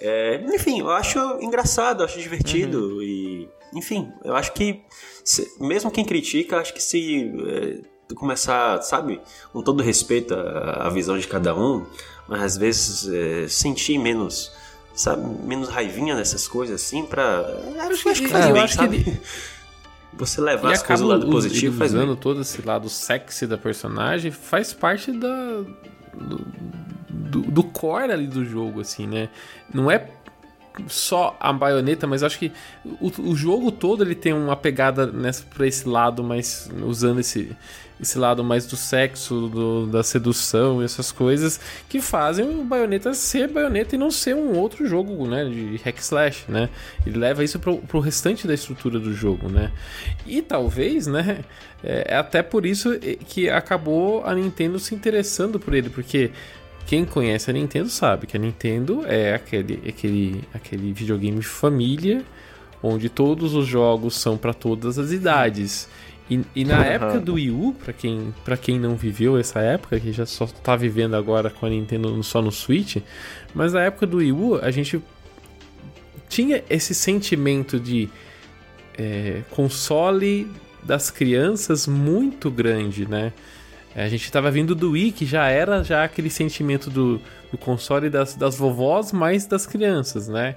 É, enfim, eu acho engraçado, eu acho divertido e. Enfim, eu acho que se- mesmo quem critica, acho que se é, começar, sabe, com todo respeito à, à visão de cada um, mas às vezes é, sentir menos, sabe, menos raivinha nessas coisas assim, pra. acho que, acho que faz bem, acho que sabe? ele- Você levar E as coisas do lado positivo faz bem. usando todo esse lado sexy da personagem, faz parte da do, do, do core ali do jogo, assim, né? Não é só a baioneta, mas acho que o, o jogo todo ele tem uma pegada nessa pra esse lado mais usando esse esse lado mais do sexo, do- da sedução essas coisas que fazem o Bayonetta ser Bayonetta e não ser um outro jogo, né, de hack slash, né? Ele leva isso pro, pro restante da estrutura do jogo, né? E talvez, né, é é até por isso que acabou a Nintendo se interessando por ele, porque quem conhece a Nintendo sabe que a Nintendo é aquele, aquele, aquele videogame família onde todos os jogos são para todas as idades. E, e na época do Wii U, pra quem, pra quem não viveu essa época, que já só tá vivendo agora com a Nintendo só no Switch, mas na época do Wii U, a gente tinha esse sentimento de é, console das crianças muito grande, né? É, A gente tava vindo do Wii, que já era já aquele sentimento do, do console das, das vovós, mais das crianças, né?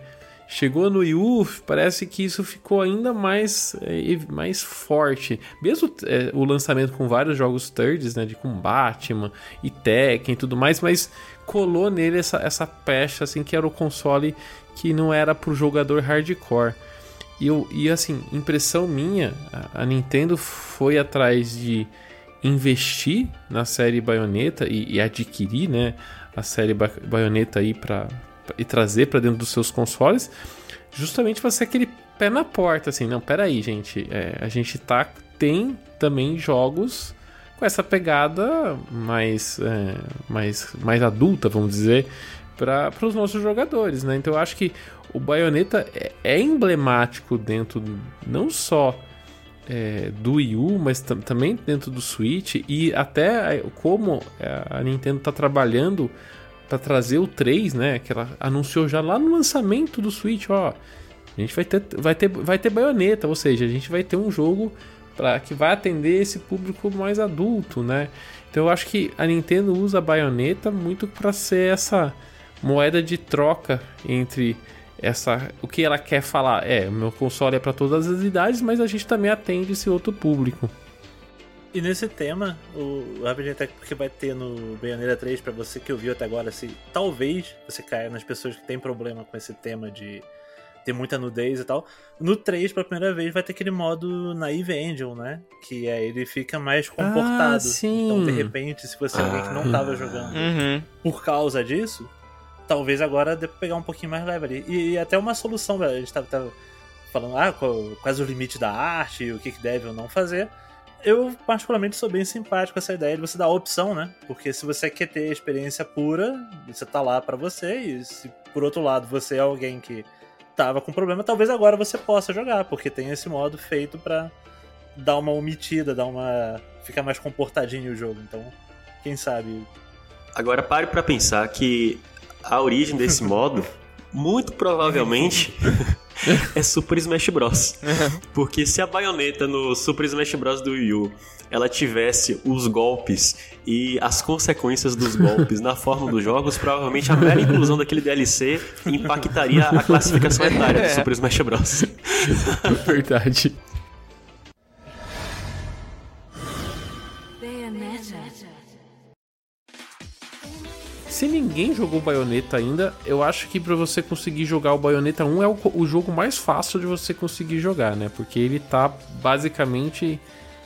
Chegou no Wii U, parece que isso ficou ainda mais, é, mais forte. Mesmo é, o lançamento com vários jogos thirds, né? De com Batman e Tekken e tudo mais, mas colou nele essa, essa pecha, assim, que era o console que não era pro jogador hardcore. E, eu, e assim, impressão minha, a, a Nintendo foi atrás de investir na série Bayonetta e, e adquirir, né, a série ba Bayonetta aí para e trazer para dentro dos seus consoles, justamente para ser aquele pé na porta, assim, não, pera aí, gente, é, a gente tá tem também jogos com essa pegada mais é, mais mais adulta, vamos dizer, para os nossos jogadores, né? Então eu acho que o Bayonetta é, é emblemático dentro não só é, do Wii U, mas tam- também dentro do Switch e até como a Nintendo está trabalhando para trazer o 3, né? Que ela anunciou já lá no lançamento do Switch, ó. A gente vai ter, vai ter, vai ter baioneta, ou seja, a gente vai ter um jogo para que vai atender esse público mais adulto, né? Então eu acho que a Nintendo usa a baioneta muito para ser essa moeda de troca entre essa o que ela quer falar é o meu console é para todas as idades mas a gente também atende esse outro público E nesse tema, o Rapidinho Tech porque vai ter no Bayonetta 3, pra você que ouviu até agora, se talvez você caia nas pessoas que tem problema com esse tema de ter muita nudez e tal. No 3, pela primeira vez, vai ter aquele modo Naive Angel, né? Que é ele fica mais comportado. Ah, sim. Então, de repente, se você é alguém que não tava jogando Uhum. por causa disso, talvez agora dê pra pegar um pouquinho mais leve ali. E, e até uma solução, velho. A gente tava, tava falando, ah, quais os limites da arte, o que, que deve ou não fazer. Eu, particularmente, sou bem simpático com essa ideia de você dar a opção, né? Porque se você quer ter experiência pura, você tá lá pra você, e se por outro lado você é alguém que tava com problema, talvez agora você possa jogar, porque tem esse modo feito pra dar uma omitida, dar uma. ficar mais comportadinho o jogo. Então, quem sabe Agora pare pra pensar que a origem desse modo, muito provavelmente, é Super Smash Bros. Porque se a baioneta no Super Smash Bros. do Wii U ela tivesse os golpes e as consequências dos golpes na forma dos jogos, provavelmente a mera inclusão daquele DLC impactaria a classificação etária do Super Smash Bros. verdade se ninguém jogou Bayonetta ainda eu acho que para você conseguir jogar o Bayonetta 1 é o, o jogo mais fácil de você conseguir jogar né porque ele tá basicamente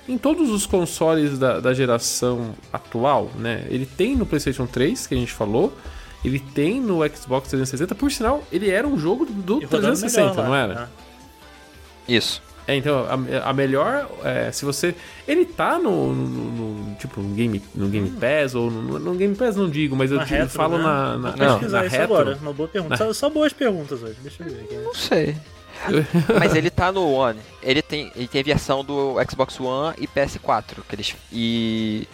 em todos os consoles da, da geração atual, né? Ele tem no PlayStation 3, que a gente falou, ele tem no Xbox 360. Por sinal, ele era um jogo do E rodando 360, melhor não era? né? Isso. É, então, a, a melhor. é, se você. Ele tá no. no- no- tipo, no Game, no game Pass, ou no, no Game Pass não digo, mas eu, Na te- retro, falo né? na, na, Vou não, pesquisar na isso retro. agora. Uma boa pergunta. Só, só boas perguntas hoje. Deixa eu ver aqui. Não sei. Mas ele tá no One. Ele tem, ele tem a versão do Xbox One e PS4. Que eles, e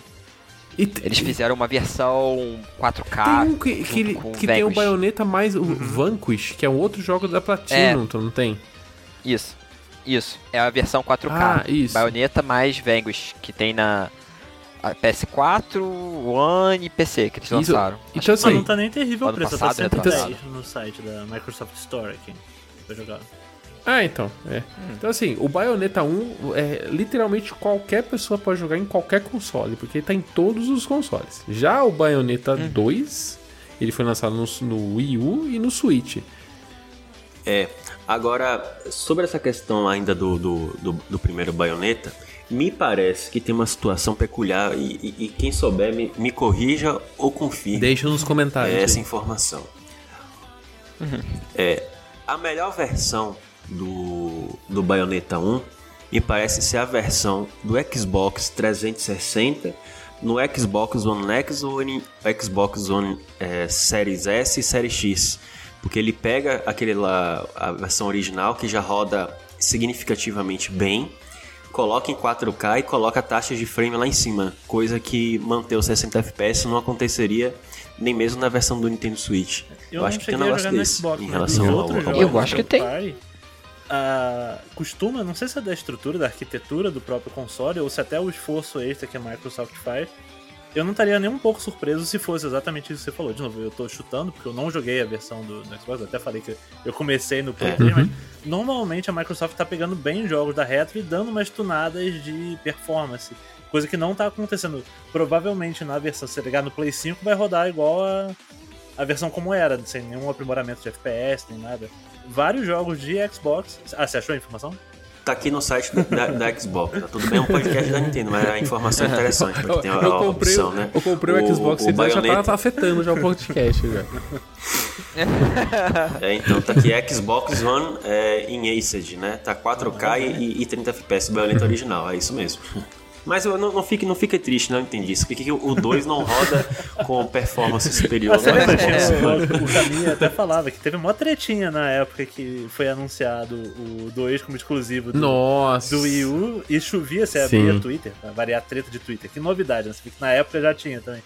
E t- eles fizeram uma versão 4K. Tem um que, que, ele- que tem o. Bayonetta mais o Vanquish, que é um outro jogo da Platinum, então não tem? Isso. Isso. É a versão 4K. Ah, isso. Bayonetta mais Vanquish, que tem na, a PS4, One e PC que eles Isso- lançaram. Então Mas assim, não tá nem terrível o preço, passado, tá retrasado. 110 no site da Microsoft Store aqui. Pra jogar. Ah, então. É. Então, assim, o Bayonetta 1, é, literalmente qualquer pessoa pode jogar em qualquer console, porque ele tá em todos os consoles. Já o Bayonetta 2, ele foi lançado no, no Wii U e no Switch. É, agora, sobre essa questão ainda do, do, do, do primeiro baioneta, me parece que tem uma situação peculiar e, e- e quem souber me, me corrija ou confirme Deixa nos comentários. essa aí. informação. É, a melhor versão do, do Bayonetta 1 me parece ser a versão do Xbox 360 no Xbox One X ou no Xbox One é, Series S e Series X. Porque ele pega aquele lá, a versão original que já roda significativamente bem, coloca em 4K e coloca taxas de frame lá em cima, coisa que manter os 60 FPS não aconteceria nem mesmo na versão do Nintendo Switch. Eu, Eu, acho que tem um a negócio desse Xbox, em relação ao, ao jogos Eu acho que tem. party, ah, costuma, não sei se é da estrutura, da arquitetura do próprio console, ou se até o esforço extra que a Microsoft faz. Eu não estaria nem um pouco surpreso se fosse exatamente isso que você falou. De novo, eu tô chutando, porque eu não joguei a versão do, do Xbox, eu até falei que eu comecei no Play É. 3, mas normalmente a Microsoft tá pegando bem jogos da Retro e dando umas tunadas de performance. Coisa que não tá acontecendo. Provavelmente na versão, se ligar no Play 5, vai rodar igual a, a versão como era, sem nenhum aprimoramento de FPS, nem nada. Vários jogos de Xbox. Ah, você achou a informação? Tá aqui no site da, da Xbox. Tá tudo bem, é um podcast da Nintendo, mas a informação é interessante, porque tem a, eu, a comprei, opção, né? eu comprei o, Xbox o, e já tá, tá afetando já o podcast. Já. É, então tá aqui Xbox One é, em Acid, né? Tá 4K e, e 30 FPS, Bayonetta original, é isso mesmo. Mas eu não, não, fique, não fique triste, não entendi isso. Por que que o 2 não roda com performance superior? Xbox tinha- One? o, o Caminha até falava que teve uma tretinha na época que foi anunciado o 2 como exclusivo do, Nossa. do Wii U e chovia, você Sim. abria Twitter, variar a treta de Twitter. Que novidade, né? Você vê que na época já tinha também.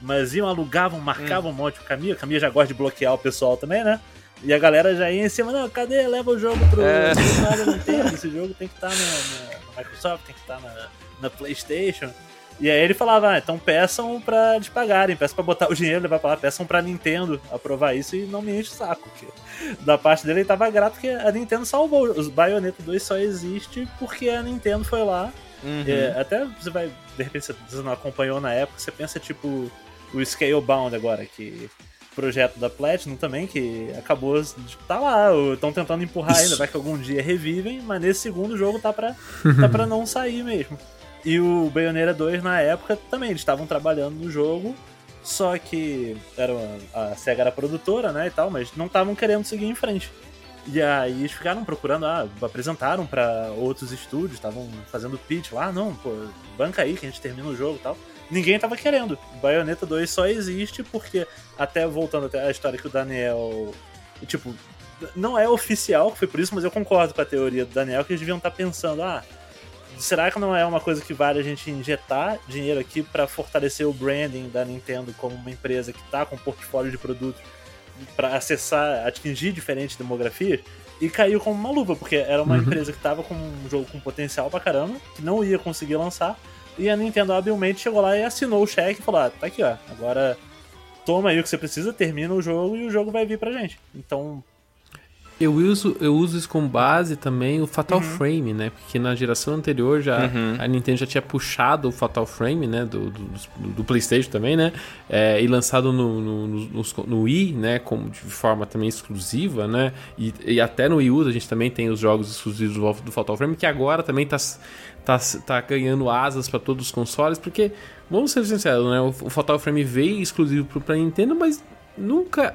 Mas iam, alugavam, marcavam um monte. O Caminha, o Caminha já gosta de bloquear o pessoal também, né? E a galera já ia em cima, não, cadê? Leva o jogo pro É. pro lado da Nintendo, esse jogo tem que estar na, na- na Microsoft, tem que estar na, na Playstation. E aí ele falava, ah, então peçam pra eles pagarem, peçam pra botar o dinheiro, levar pra lá, peçam pra Nintendo aprovar isso e não me enche o saco. porque da parte dele ele tava grato porque a Nintendo salvou. Os Bayonetta 2 só existe porque a Nintendo foi lá. Uhum. É, até você vai, de repente, você não acompanhou na época, você pensa tipo o Scalebound agora, que projeto da Platinum também, que acabou de tá lá, estão tentando empurrar ainda, vai que algum dia revivem, mas nesse segundo jogo tá pra, tá pra não sair mesmo. E o Bayonetta 2 na época também, eles estavam trabalhando no jogo, só que era uma- a SEGA era produtora, né, e tal, mas não estavam querendo seguir em frente. E aí eles ficaram procurando, ah, apresentaram pra outros estúdios, estavam fazendo pitch lá, ah, não, pô, banca aí que a gente termina o jogo e tal. Ninguém tava querendo. Bayonetta 2 só existe porque, até voltando até a história que o Daniel. Tipo, não é oficial que foi por isso, mas eu concordo com a teoria do Daniel que eles deviam estar pensando, ah, será que não é uma coisa que vale a gente injetar dinheiro aqui pra fortalecer o branding da Nintendo como uma empresa que tá com um portfólio de produtos pra acessar, atingir diferentes demografias? E caiu como uma luva, porque era uma empresa que tava com um jogo com potencial pra caramba, que não ia conseguir lançar, e a Nintendo habilmente chegou lá e assinou o cheque e falou: ah, tá aqui, ó, agora toma aí o que você precisa, termina o jogo e o jogo vai vir pra gente. Então, Eu uso, eu uso isso como base também o Fatal Frame, né? Porque na geração anterior já a Nintendo já tinha puxado o Fatal Frame, né? Do, do, do- PlayStation também, né? É, e lançado no, no, no, no Wii, né? Como de forma também exclusiva, né? E, e até no Wii U a gente também tem os jogos exclusivos do, Fatal Frame, que agora também tá, tá, tá ganhando asas para todos os consoles, porque, vamos ser sinceros, né? O, o Fatal Frame veio exclusivo pra Nintendo, mas nunca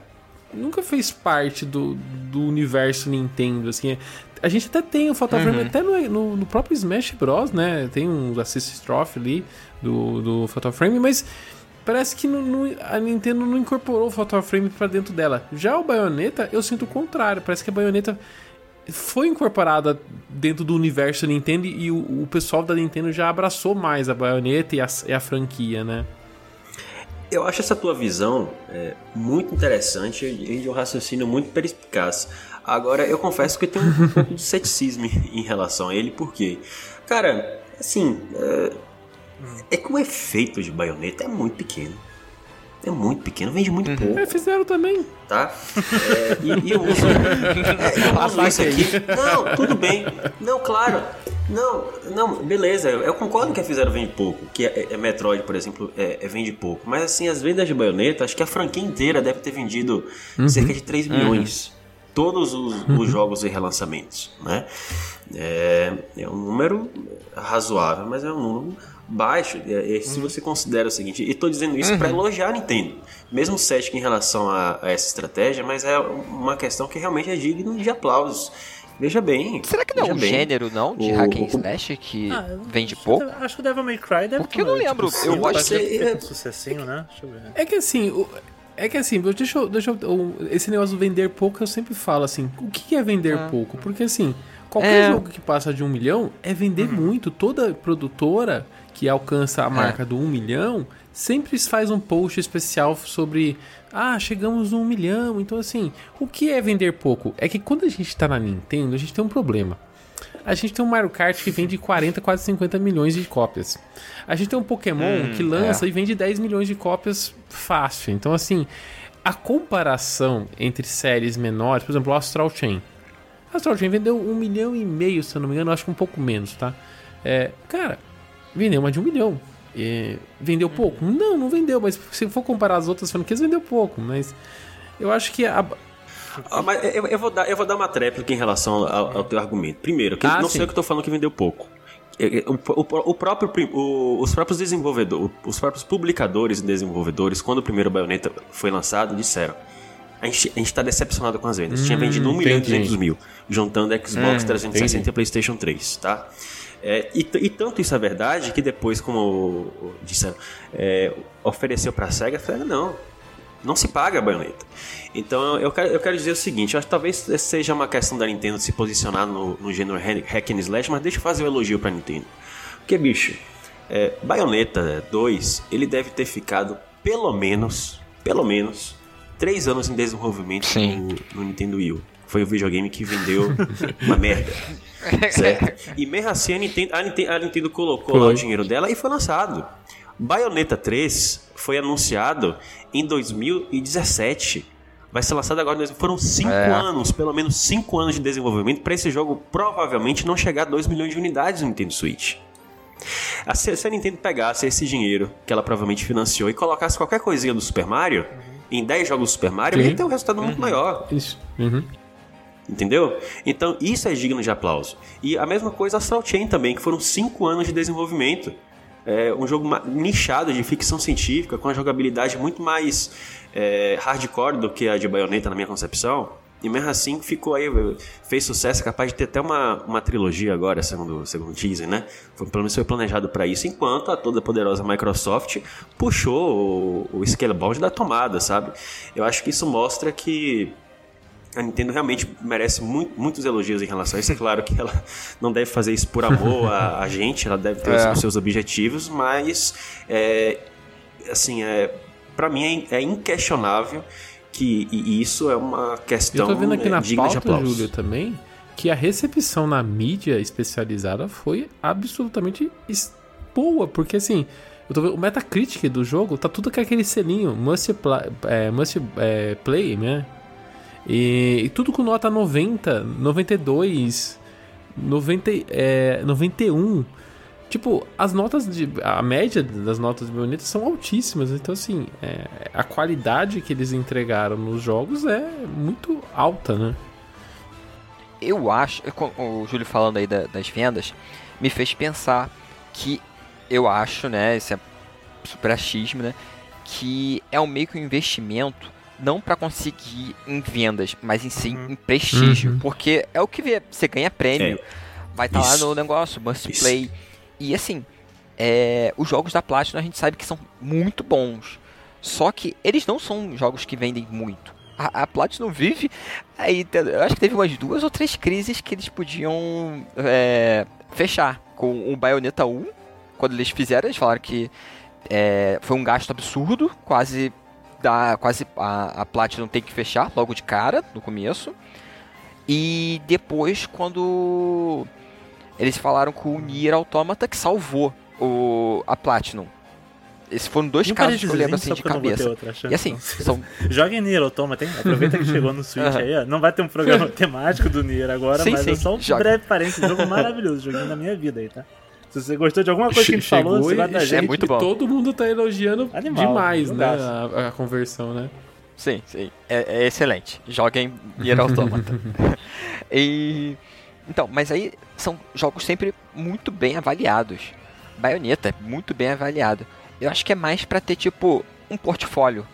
nunca fez parte do, do universo Nintendo, assim. A gente até tem o Fatal Frame até no, no, no próprio Smash Bros, né? Tem um Assist Trophy ali do, do Fatal Frame, mas parece que não- não- a Nintendo não incorporou o Fatal Frame pra dentro dela. Já o Bayonetta, eu sinto o contrário. Parece que a Bayonetta foi incorporada dentro do universo Nintendo e o, o pessoal da Nintendo já abraçou mais a Bayonetta e a, e a franquia, né? Eu acho essa tua visão é, muito interessante e de um raciocínio muito perspicaz. Agora, eu confesso que eu tenho um pouco de ceticismo em relação a ele, porque, cara, assim, é, é que o efeito de baioneta é muito pequeno. É muito pequeno, vende muito pouco. É, fizeram também. tá? É, e, e eu uso, é, eu uso isso aqui. Não, tudo bem. Não, claro. Não, não, beleza. Eu concordo que a fizeram vende pouco. Que é, é Metroid, por exemplo, é, é vende pouco. Mas assim, as vendas de baioneta, acho que a franquia inteira deve ter vendido cerca de 3 milhões. Todos os, os jogos e relançamentos, né? É, é um número razoável, mas é um número baixo. É, é, se você considera o seguinte, e estou dizendo isso para elogiar a Nintendo, mesmo cético em relação a, a essa estratégia, mas é uma questão que realmente é digno de aplausos. Veja bem. Será que não é um bem. gênero, não, de O- hack and slash que Ah, vende acho pouco? que- Acho que o Devil May Cry deve Porque eu não lembro, Tipo, eu acho que- ter um sucessinho, né? Deixa eu ver. É que assim, o- é que assim, deixa eu, deixa eu, esse negócio do vender pouco eu sempre falo assim, o que é vender pouco? Porque assim, qualquer É. jogo que passa de um milhão é vender muito. Toda produtora que alcança a marca do um milhão sempre faz um post especial sobre, ah, chegamos no um milhão. Então assim, o que é vender pouco? É que quando a gente tá na Nintendo, a gente tem um problema. A gente tem um Mario Kart que vende 40, quase 50 milhões de cópias. A gente tem um Pokémon que lança e vende 10 milhões de cópias fácil. Então, assim, a comparação entre séries menores, por exemplo, o Astral Chain. Astral Chain vendeu um milhão e meio, se eu não me engano, acho que um pouco menos, tá? É, cara, vendeu mais de um milhão. É, vendeu pouco? Não, não vendeu, mas se for comparar as outras franquias, vendeu pouco. Mas eu acho que a, Ah, mas eu, eu vou dar, eu vou dar uma tréplica em relação ao, ao teu argumento. Primeiro, que Ah, não sim. sei o que eu tô falando que vendeu pouco. É, é, O, o- o próprio, o- os próprios desenvolvedores, os próprios publicadores e desenvolvedores, quando o primeiro Bayonetta foi lançado, disseram: a gente, a gente tá decepcionado com as vendas. Tinha vendido 1 milhão e entendi. 200 mil, juntando Xbox 360 entendi. e PlayStation 3, tá? É, e, e tanto isso é verdade que depois, como disseram, é, ofereceu pra SEGA, a SEGA não, não se paga a baioneta. Então eu quero, eu quero dizer o seguinte: eu acho que talvez seja uma questão da Nintendo se posicionar no, no gênero ha- hack and slash, mas deixa eu fazer o elogio pra Nintendo. Porque, bicho, é, Bayonetta 2 ele deve ter ficado pelo menos, pelo menos, 3 anos em desenvolvimento no, no Nintendo Wii U. Foi o videogame que vendeu uma merda. Certo? E mesmo assim a Nintendo, a Nintendo, a Nintendo colocou lá o Foi. dinheiro dela e foi lançado. Bayonetta 3 foi anunciado em 2017. Vai ser lançado agora. Foram 5 É. anos, pelo menos 5 anos de desenvolvimento para esse jogo provavelmente não chegar a 2 milhões de unidades no Nintendo Switch. A- Se, a Nintendo pegasse esse dinheiro que ela provavelmente financiou e colocasse qualquer coisinha do Super Mario em 10 jogos do Super Mario, Sim. ia ter um resultado muito maior. Isso. Uhum. Entendeu? Então isso é digno de aplauso. E a mesma coisa Astral Chain também, que foram 5 anos de desenvolvimento. É um jogo nichado de ficção científica, com uma jogabilidade muito mais é, hardcore do que a de Bayonetta, na minha concepção. E mesmo assim ficou aí, fez sucesso, capaz de ter até uma, uma trilogia agora, segundo, segundo teaser, né? Foi, pelo menos foi planejado para isso, enquanto a toda poderosa Microsoft puxou o, o Scalebound da tomada, sabe? Eu acho que isso mostra que a Nintendo realmente merece mu- muitos elogios em relação a isso. É claro que ela não deve fazer isso por amor a, a gente, ela deve ter É. os seus objetivos, mas é, assim, é, para mim é, é inquestionável que e- isso é uma questão Eu tô vendo aqui é, na digna de pauta, aplauso. Júlio, também, que a recepção na mídia especializada foi absolutamente boa, porque assim, eu tô vendo, o Metacritic do jogo tá tudo com aquele selinho, must, pla- é, must é, play, né? E, e tudo com nota 90, 92, 90, é, 91. Tipo, as notas de. A média das notas de Bayonetta são altíssimas. Então, assim, é, a qualidade que eles entregaram nos jogos é muito alta, né? Eu acho, com- o Júlio falando aí da- das vendas, me fez pensar que eu acho, né, esse é super achismo, né, que é um meio que um investimento não para conseguir em vendas, mas em sim em prestígio, Uhum. porque é o que vê, você ganha prêmio, vai estar lá Isso. no negócio, must Isso. play. E assim, é, os jogos da Platinum a gente sabe que são muito bons. Só que eles não são jogos que vendem muito. A, a Platinum vive. Aí, eu acho que teve umas duas ou três crises que eles podiam é, fechar. Com o Bayonetta 1, quando eles fizeram, eles falaram que é, foi um gasto absurdo, quase. Dá, quase a, a Platinum tem que fechar logo de cara, no começo. E depois, quando eles falaram com o Nier Automata que salvou o, a Platinum. Esses foram dois um casos que eu lembro assim de cabeça. outra E assim, são. Joga em Nier Automata, hein? Aproveita que chegou no Switch Aham. aí, ó. Não vai ter um programa temático do Nier agora, Sim, mas é sim, só um joga. breve parênteses. Jogo maravilhoso, joguinho da minha vida aí, tá? Se você gostou de alguma coisa que a gente falou, você da e gente. muito bom. todo mundo tá elogiando Animal, demais, né? A, a conversão, né? Sim, sim. É, é excelente. Joguem Nier Automata. e. Então, mas aí são jogos sempre muito bem avaliados. Bayonetta é muito bem avaliado. Eu acho que é mais pra ter, tipo, um portfólio.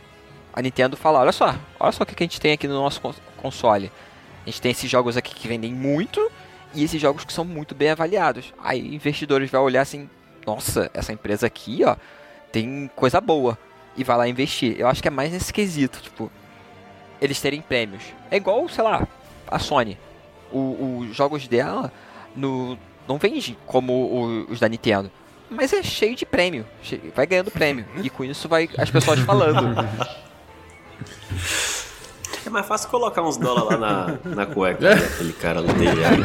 A Nintendo fala, olha só, olha só o que a gente tem aqui no nosso cons- console. A gente tem esses jogos aqui que vendem muito e esses jogos que são muito bem avaliados. Aí investidores vão olhar assim, nossa, essa empresa aqui, ó, tem coisa boa. E vai lá investir. Eu acho que é mais nesse quesito, tipo, eles terem prêmios. É igual, sei lá, a Sony. Os jogos dela no, não vende como o- os da Nintendo. Mas é cheio de prêmio. che- Vai ganhando prêmio. E com isso vai as pessoas falando. É mais fácil colocar uns dólares lá na, na cueca daquele cara lá dele. aí.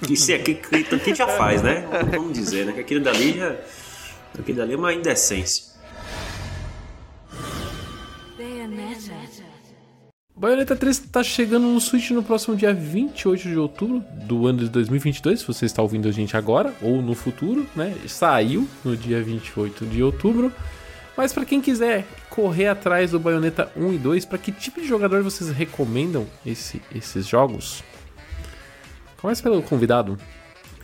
Isso aqui que, que já faz, né? Vamos dizer, né? Que aquilo dali já. Aquilo dali é uma indecência. Bayonetta. Bayonetta 3 tá chegando no Switch no próximo dia 28 de outubro do ano de 2022, se você está ouvindo a gente agora ou no futuro, né? Saiu no dia 28 de outubro. Mas para quem quiser correr atrás do Bayonetta 1 e 2, para que tipo de jogador vocês recomendam esse- esses jogos? Começa pelo convidado.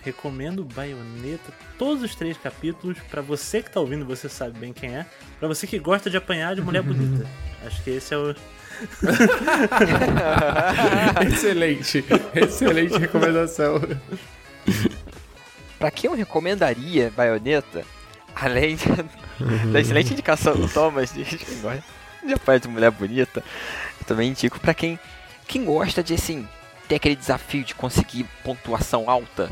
Recomendo Bayonetta, todos os três capítulos. Pra você que tá ouvindo, você sabe bem quem é. Pra você que gosta de apanhar de mulher bonita. Acho que esse é o. excelente, excelente recomendação. pra quem eu recomendaria Bayonetta, além da excelente indicação do Thomas de, de apanhar de mulher bonita, eu também indico pra quem, quem gosta de assim, ter aquele desafio de conseguir pontuação alta.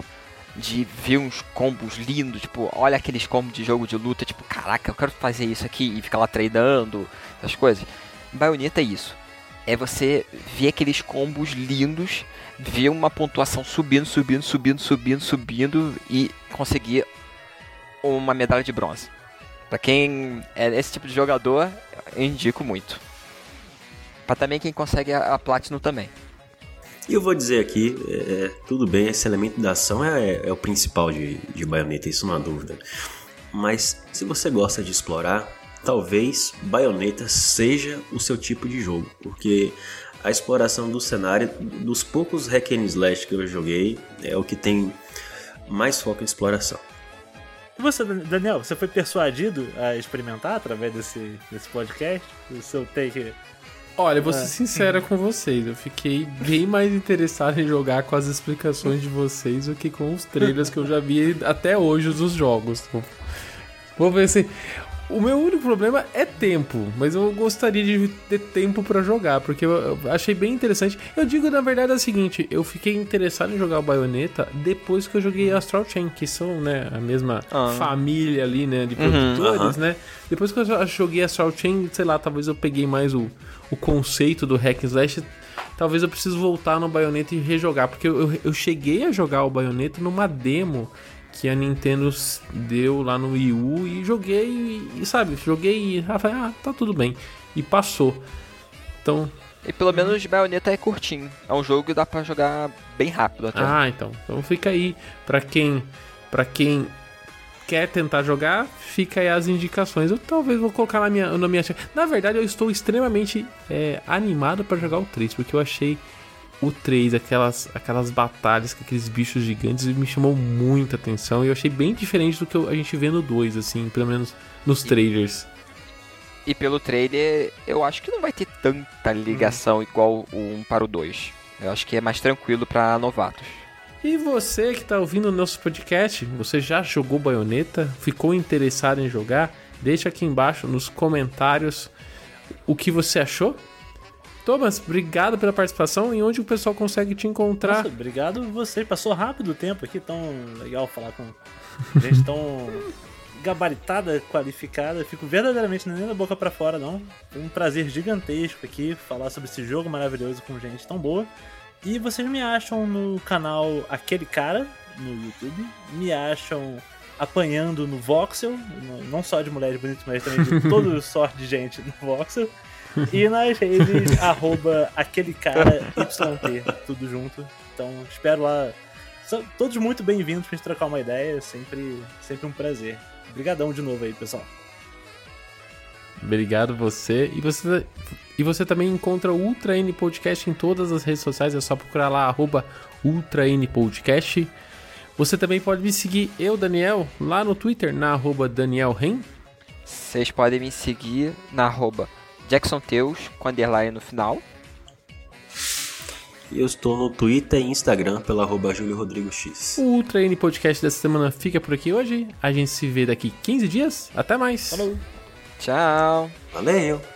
De ver uns combos lindos, tipo, olha aqueles combos de jogo de luta, tipo, caraca, eu quero fazer isso aqui e ficar lá treinando, essas coisas. Bayonetta é isso. É você ver aqueles combos lindos, ver uma pontuação subindo, subindo, subindo, subindo, subindo e conseguir uma medalha de bronze. Pra quem é esse tipo de jogador, eu indico muito. Pra também quem consegue a, a Platinum também. E eu vou dizer aqui, é, tudo bem, esse elemento da ação é, é o principal de, de Bayonetta, isso não há dúvida. Mas se você gosta de explorar, talvez Bayonetta seja o seu tipo de jogo, porque a exploração do cenário, dos poucos hack and slash que eu joguei, é o que tem mais foco em exploração. E você, Daniel, você foi persuadido a experimentar através desse, desse podcast? O seu take. Olha, eu vou ser É. sincera com vocês. Eu fiquei bem mais interessado em jogar com as explicações de vocês do que com os trailers que eu já vi até hoje dos jogos. Vou ver se. O meu único problema é tempo, mas eu gostaria de ter tempo pra jogar, porque eu achei bem interessante. Eu digo, na verdade, é o seguinte: eu fiquei interessado em jogar o Bayonetta depois que eu joguei Astral Chain, que são, né, a mesma Ah. família ali, né, de Uhum. produtores, Aham. né? Depois que eu joguei Astral Chain, sei lá, talvez eu peguei mais o, o conceito do hack and slash. Talvez eu precise voltar no Bayonetta e rejogar, porque eu, eu, eu cheguei a jogar o Bayonetta numa demo que a Nintendo deu lá no Wii U e joguei e, sabe, joguei e ah, falei, ah, tá tudo bem. E passou. Então, E pelo menos Bayonetta é curtinho. É um jogo que dá pra jogar bem rápido até. ah, então. Então fica aí pra quem para quem quer tentar jogar, fica aí as indicações. Eu talvez vou colocar na minha na minha Na verdade, eu estou extremamente é, animado pra jogar o 3, porque eu achei o 3, aquelas, aquelas batalhas com aqueles bichos gigantes, me chamou muita atenção e eu achei bem diferente do que a gente vê no 2, assim, pelo menos nos trailers. E pelo trailer, eu acho que não vai ter tanta ligação igual o 1 para o 2. Eu acho que é mais tranquilo pra novatos. E você que tá ouvindo o nosso podcast, você já jogou Bayonetta? Ficou interessado em jogar? Deixa aqui embaixo nos comentários o que você achou. Thomas, obrigado pela participação e onde o pessoal consegue te encontrar. Nossa, obrigado você. Passou rápido o tempo aqui, tão legal falar com gente tão gabaritada, qualificada. Fico verdadeiramente nem da boca pra fora, não. Foi um prazer gigantesco aqui falar sobre esse jogo maravilhoso com gente tão boa. E vocês me acham no canal Aquele Cara, no YouTube. Me acham apanhando no Voxel, não só de mulheres bonitas, mas também de toda sorte de gente no Voxel. E nas redes, arroba aquele cara YT, tudo junto. Então espero lá. São todos muito bem-vindos pra gente trocar uma ideia, sempre, sempre um prazer. Obrigadão de novo aí, pessoal. Obrigado você. E você, e você também encontra o Ultra N Podcast em todas as redes sociais. É só procurar lá, arroba Ultra N Podcast. Você também pode me seguir, eu, Daniel, lá no Twitter, na arroba Daniel Ren. Vocês podem me seguir na arroba JacksonTeus, com underline no final. E eu estou no Twitter e Instagram pela arroba Júlio Rodrigo X. O Ultra N Podcast dessa semana fica por aqui hoje. A gente se vê daqui 15 dias. Até mais. Falou! Tchau! Valeu!